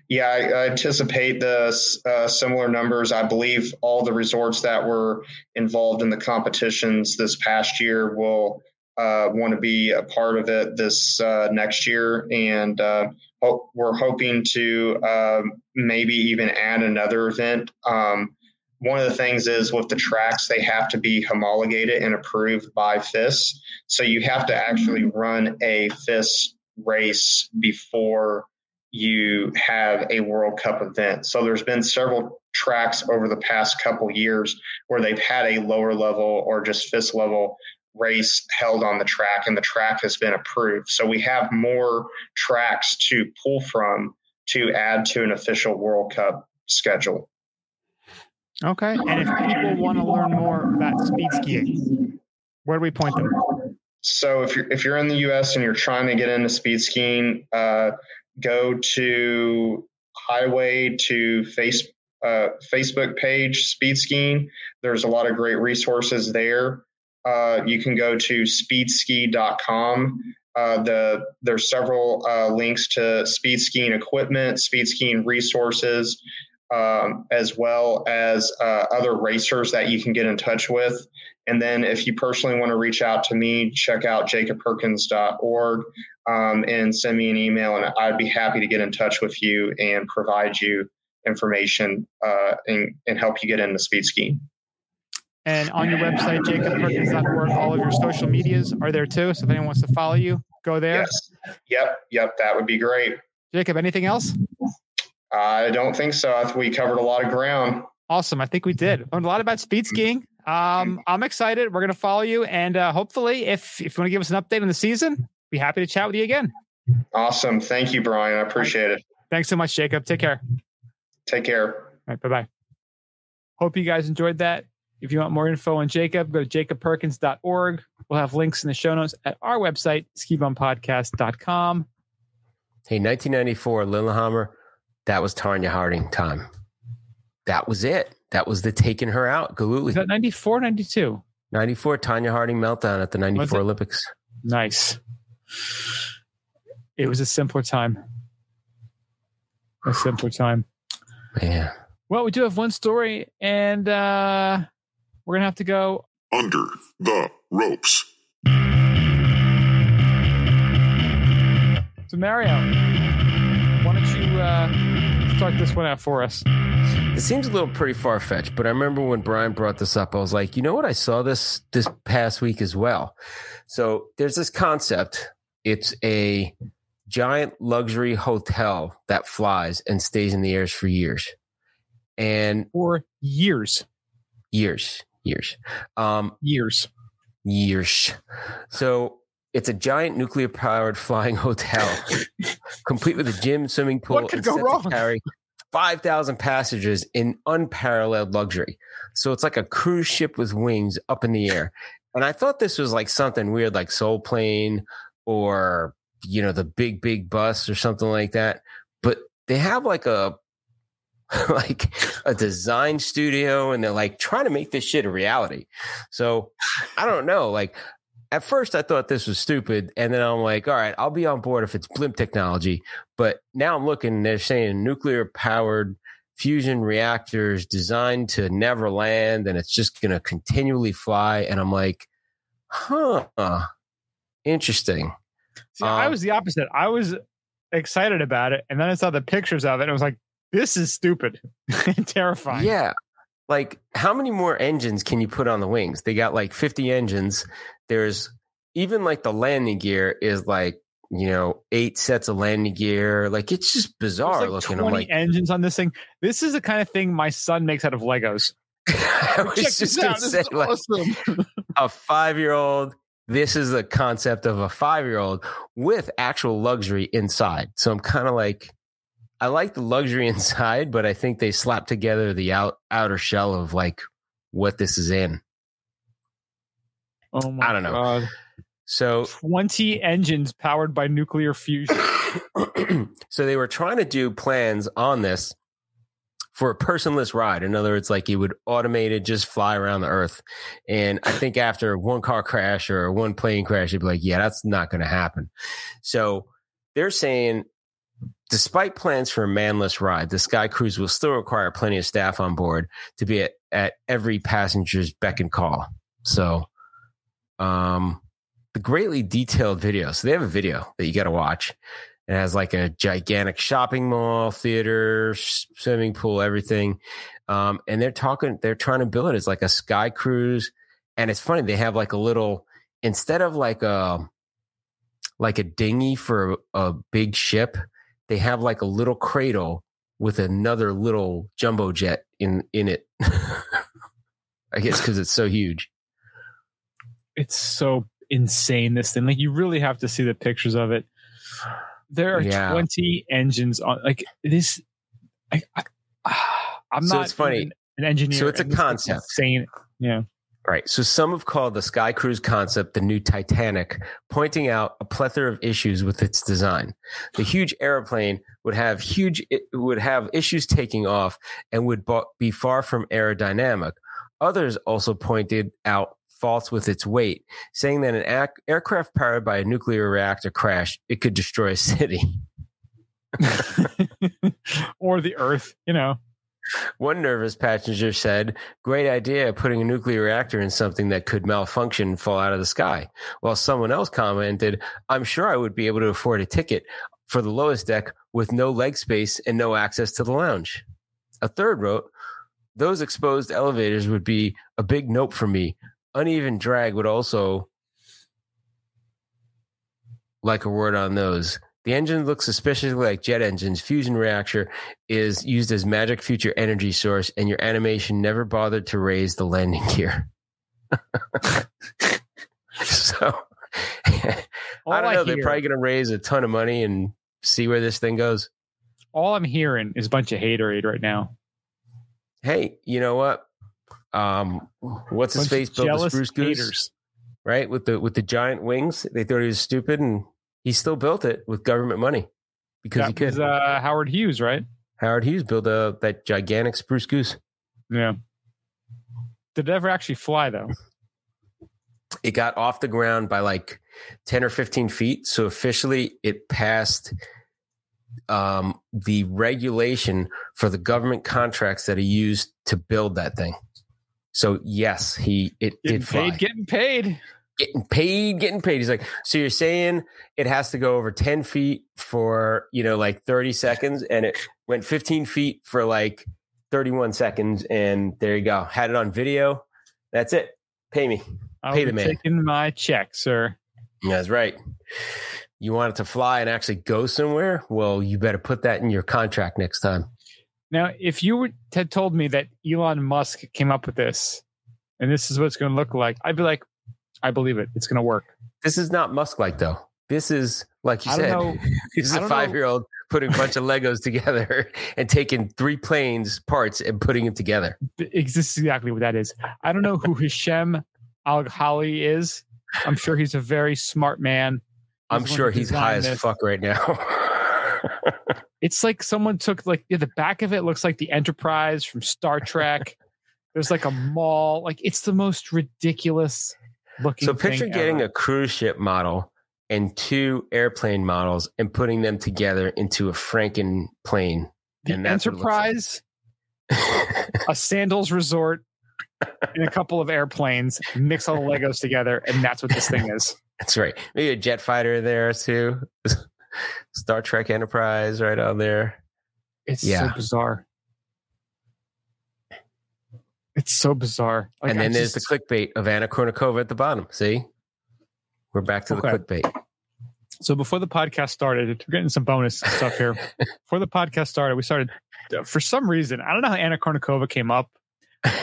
Yeah, I, anticipate the uh, similar numbers. I believe all the resorts that were involved in the competitions this past year will uh, want to be a part of it this uh, next year, and uh, hope, we're hoping to um, maybe even add another event. Um, one of the things is with the tracks, they have to be homologated and approved by FIS. So you have to actually run a FIS race before you have a World Cup event. So there's been several tracks over the past couple years where they've had a lower level or just FIS level race held on the track and the track has been approved. So we have more tracks to pull from to add to an official World Cup schedule. Okay. And if people want to learn more about speed skiing, where do we point them? So if you're if you're in the U.S. and you're trying to get into speed skiing, uh, go to Highway to face uh, Facebook page Speed Skiing. There's a lot of great resources there. Uh, you can go to speedski.com. Uh, the there's several uh, links to speed skiing equipment, speed skiing resources, um, as well as uh, other racers that you can get in touch with. And then if you personally want to reach out to me, check out jacobperkins.org um, and send me an email, and I'd be happy to get in touch with you and provide you information uh, and, and help you get into speed skiing. And on your website, jacobperkins.org, all of your social medias are there too. So if anyone wants to follow you, go there. Yes. Yep. Yep. That would be great. Jacob, anything else? I don't think so. I think we covered a lot of ground. Awesome. I think we did. Learned a lot about speed skiing. Um, I'm excited. We're going to follow you. And uh, hopefully, if, if you want to give us an update on the season, be happy to chat with you again. Awesome. Thank you, Brian. I appreciate it. Thanks so much, Jacob. Take care. Take care. All right. Bye bye. Hope you guys enjoyed that. If you want more info on Jacob, go to jacobperkins.org. We'll have links in the show notes at our website, skibumpodcast.com. Hey, 1994, Lillehammer that was Tonya Harding time. That was it. That was the taking her out. Gillooly. Is that 94, 92? 94, Tonya Harding meltdown at the 94 Olympics. Nice. It was a simpler time. A simpler time. Man. Well, we do have one story, and uh, we're going to have to go under the ropes. So, Mario, why don't you uh, start this one out for us. It seems a little pretty far fetched, but I remember when Brian brought this up, I was like, you know what? I saw this this past week as well. So there's this concept. It's a giant luxury hotel that flies and stays in the airs for years. And for years. Years. Years. Um years. Years. So it's a giant nuclear powered flying hotel, complete with a gym, swimming pool, what could go wrong? carry 5,000 passengers in unparalleled luxury. So it's like a cruise ship with wings up in the air. And I thought this was like something weird, like Soul Plane or, you know, the big, big bus or something like that. But they have like a, like a design studio and they're like trying to make this shit a reality. So I don't know. Like at first I thought this was stupid, and then I'm like, all right, I'll be on board if it's blimp technology. But now I'm looking, they're saying nuclear powered fusion reactors designed to never land, and it's just going to continually fly. And I'm like, huh, interesting. See, um, I was the opposite. I was excited about it, and then I saw the pictures of it, and I was like, "This is stupid, and terrifying." Yeah. Like, how many more engines can you put on the wings? They got like 50 engines. There's even like the landing gear is like, you know, eight sets of landing gear. Like, it's just bizarre like looking. 20 like, engines on this thing. This is the kind of thing my son makes out of Legos. I was Check just out. This say, is like, awesome. a five year old. This is the concept of a five year old with actual luxury inside. So I'm kind of like, I like the luxury inside, but I think they slapped together the out, outer shell of like what this is in. oh my I don't know. God. So 20 engines powered by nuclear fusion. so they were trying to do plans on this for a personless ride. In other words, like you would automated just fly around the earth. And I think after one car crash or one plane crash, you'd be like, yeah, that's not going to happen. So they're saying, despite plans for a manless ride, the Sky Cruise will still require plenty of staff on board to be at, at every passenger's beck and call. So, um, the greatly detailed video. So they have a video that you got to watch. It has like a gigantic shopping mall, theater, swimming pool, everything. Um, and they're talking, they're trying to build it as like a sky cruise. And it's funny, they have like a little, instead of like a, like a dinghy for a, a big ship, they have like a little cradle with another little jumbo jet in, in it. I guess because it's so huge. It's so insane, this thing. Like, you really have to see the pictures of it. There are Yeah. 20 engines on, like, this. I, I, I'm So not it's funny. an engineer. So it's a and this looks concept. Insane. Yeah. Right. So some have called the Sky Cruise concept the new Titanic, pointing out a plethora of issues with its design. The huge airplane would have huge would have issues taking off and would be far from aerodynamic. Others also pointed out faults with its weight, saying that an ac- aircraft powered by a nuclear reactor crash, it could destroy a city. or the Earth, you know. One nervous passenger said, Great idea putting a nuclear reactor in something that could malfunction and fall out of the sky. While someone else commented, I'm sure I would be able to afford a ticket for the lowest deck with no leg space and no access to the lounge. A third wrote, Those exposed elevators would be a big nope for me. Uneven drag would also like a word on those. The engine looks suspiciously like jet engines. Fusion reactor is used as magic future energy source, and your animation never bothered to raise the landing gear. so I don't know. hear, They're probably going to raise a ton of money and see where this thing goes. all I'm hearing is a bunch of haterade right now. Hey, you know what? Um, what's his face built the spruce goose, haters. right? With the with the giant wings, they thought he was stupid, and he still built it with government money because he could. was uh, Howard Hughes, right? Howard Hughes built a, that gigantic spruce goose. Yeah. Did it ever actually fly though? it got off the ground by like 10 or 15 feet. So officially it passed um, the regulation for the government contracts that he used to build that thing. So yes, he it Getting did fly. paid, getting paid. Getting paid, getting paid. He's like, so you're saying it has to go over 10 feet for, you know, like 30 seconds and it went 15 feet for like 31 seconds. And there you go. Had it on video. That's it. Pay me. I'll Pay the man. taking my check, sir. That's right. You want it to fly and actually go somewhere? Well, you better put that in your contract next time. Now, if you had told me that Elon Musk came up with this and this is what it's going to look like, I'd be like, I believe it. It's going to work. This is not Musk like though. This is like you I said. know. This is a five year old putting a bunch of Legos together and taking three planes parts and putting them together. This is exactly what that is. I don't know who Hashem Al Ghaili is. I'm sure he's a very smart man. I'm He's one sure he's high as this. fuck right now. It's like someone took like yeah, the back of it looks like the Enterprise from Star Trek. There's like a mall. Like it's the most ridiculous looking. so picture getting ever. a cruise ship model and two airplane models and putting them together into a Franken plane. the and that's what it looks like. Enterprise, a sandals resort, and a couple of airplanes. Mix all the Legos together, and that's what this thing is. That's right. Maybe a jet fighter there too. Star Trek Enterprise right on there. It's Yeah. so bizarre. It's so bizarre. Like, and then there's the clickbait of Anna Kournikova at the bottom. See? We're back to Okay. the clickbait. So before the podcast started, we're getting some bonus stuff here. before the podcast started, we started uh, for some reason. I don't know how Anna Kournikova came up,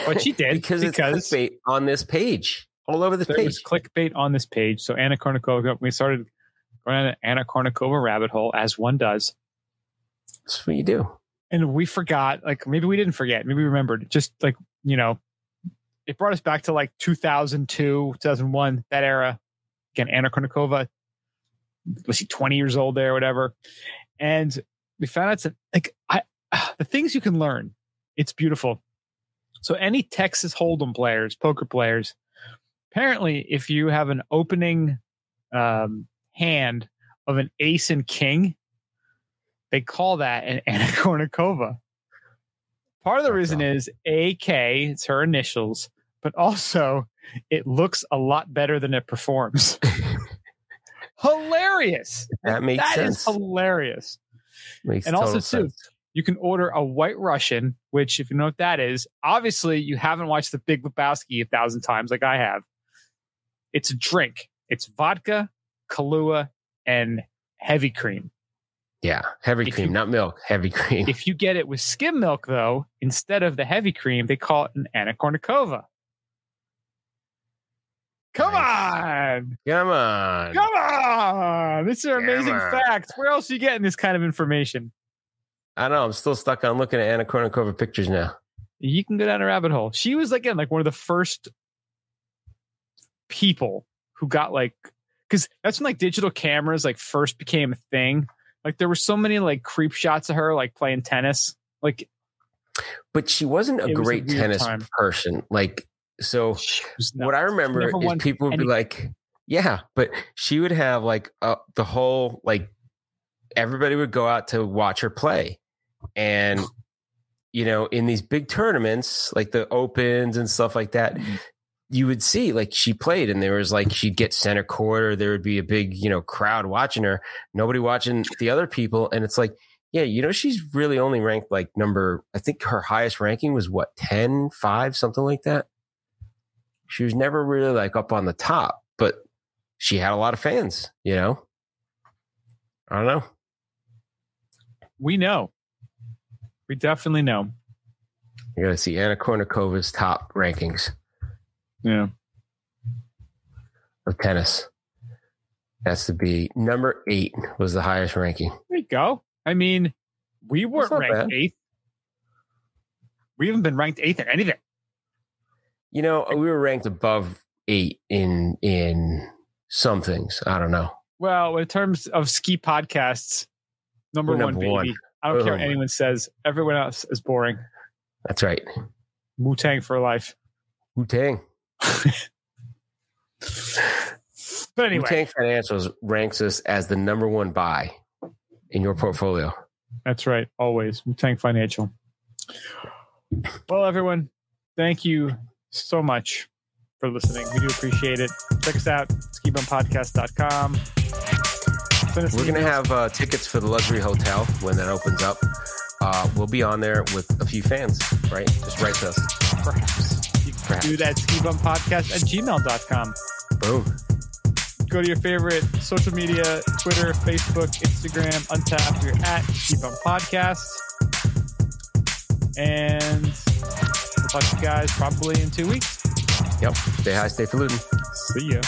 but she did because, it's clickbait on this page, all over there page. was clickbait on this page. So Anna Kournikova, we started going on an Anna Kournikova rabbit hole as one does, That's what you do. and we forgot. Like maybe we didn't forget. Maybe we remembered. Just like you know, it brought us back to like 2002, 2001, that era. Again, Anna Kournikova was he 20 years old there, or whatever. And we found out that like I, the things you can learn. It's beautiful. So any Texas Hold'em players, poker players, apparently, if you have an opening um, hand of an ace and king, they call that an Anna Kournikova. Part of the That's reason is AK, it's her initials, but also it looks a lot better than it performs. hilarious. That makes That is sense. hilarious. Makes and also, too. You can order a white Russian, which, if you know what that is, obviously you haven't watched The Big Lebowski a thousand times like I have. It's a drink. It's vodka, Kahlua, and heavy cream. Yeah, heavy If cream, you- not milk. Heavy cream. If you get it with skim milk, though, instead of the heavy cream, they call it an Anna Kournikova. Come Nice. on. Come on. Come on. These are Come amazing on. facts. Where else are you getting this kind of information? I don't know. I'm still stuck on looking at Anna Kournikova pictures now. you can go down a rabbit hole. She was again like one of the first people who got like because that's when like digital cameras like first became a thing. Like there were so many like creep shots of her like playing tennis. Like But she wasn't a It was a great tennis time. person. Like, so what I remember is people would be like, yeah, but she would have like uh, the whole, like, everybody would go out to watch her play. And, you know, in these big tournaments, like the opens and stuff like that, Mm-hmm. You would see like she played and there was like she'd get center court or there would be a big, you know, crowd watching her, nobody watching the other people. And it's like, yeah, you know, she's really only ranked like number, I think her highest ranking was what, 10, 5, something like that. She was never really like up on the top, but she had a lot of fans, you know? I don't know. we know. We definitely know. You got to see Anna Kournikova's top rankings Yeah. of tennis. That's to be number eight was the highest ranking. There you go. I mean, we weren't ranked bad. eighth. We haven't been ranked eighth in anything. You know, we were ranked above eight in in some things. I don't know. Well, in terms of ski podcasts, number We're one, baby. one. I don't care what anyone says. Everyone else is boring. That's right. Wu Tang for life. Wu Tang. But anyway, Tang Financials ranks us as the number one buy in your portfolio. that's right. Always Wu Tang Financial. Well, everyone, thank you so much for listening. We do appreciate it. Check us out, skibumpodcast.com. Send us We're going to have uh, tickets for the luxury hotel when that opens up. Uh, we'll be on there with a few fans, right? Just write to us. perhaps. Perhaps. do that skibumpodcast at gmail.com. Boom. go to your favorite social media Twitter, Facebook, Instagram, Untappd at Keep on Podcast. And we'll talk to you guys probably in two weeks. Yep. Stay high, stay falutin'. See ya.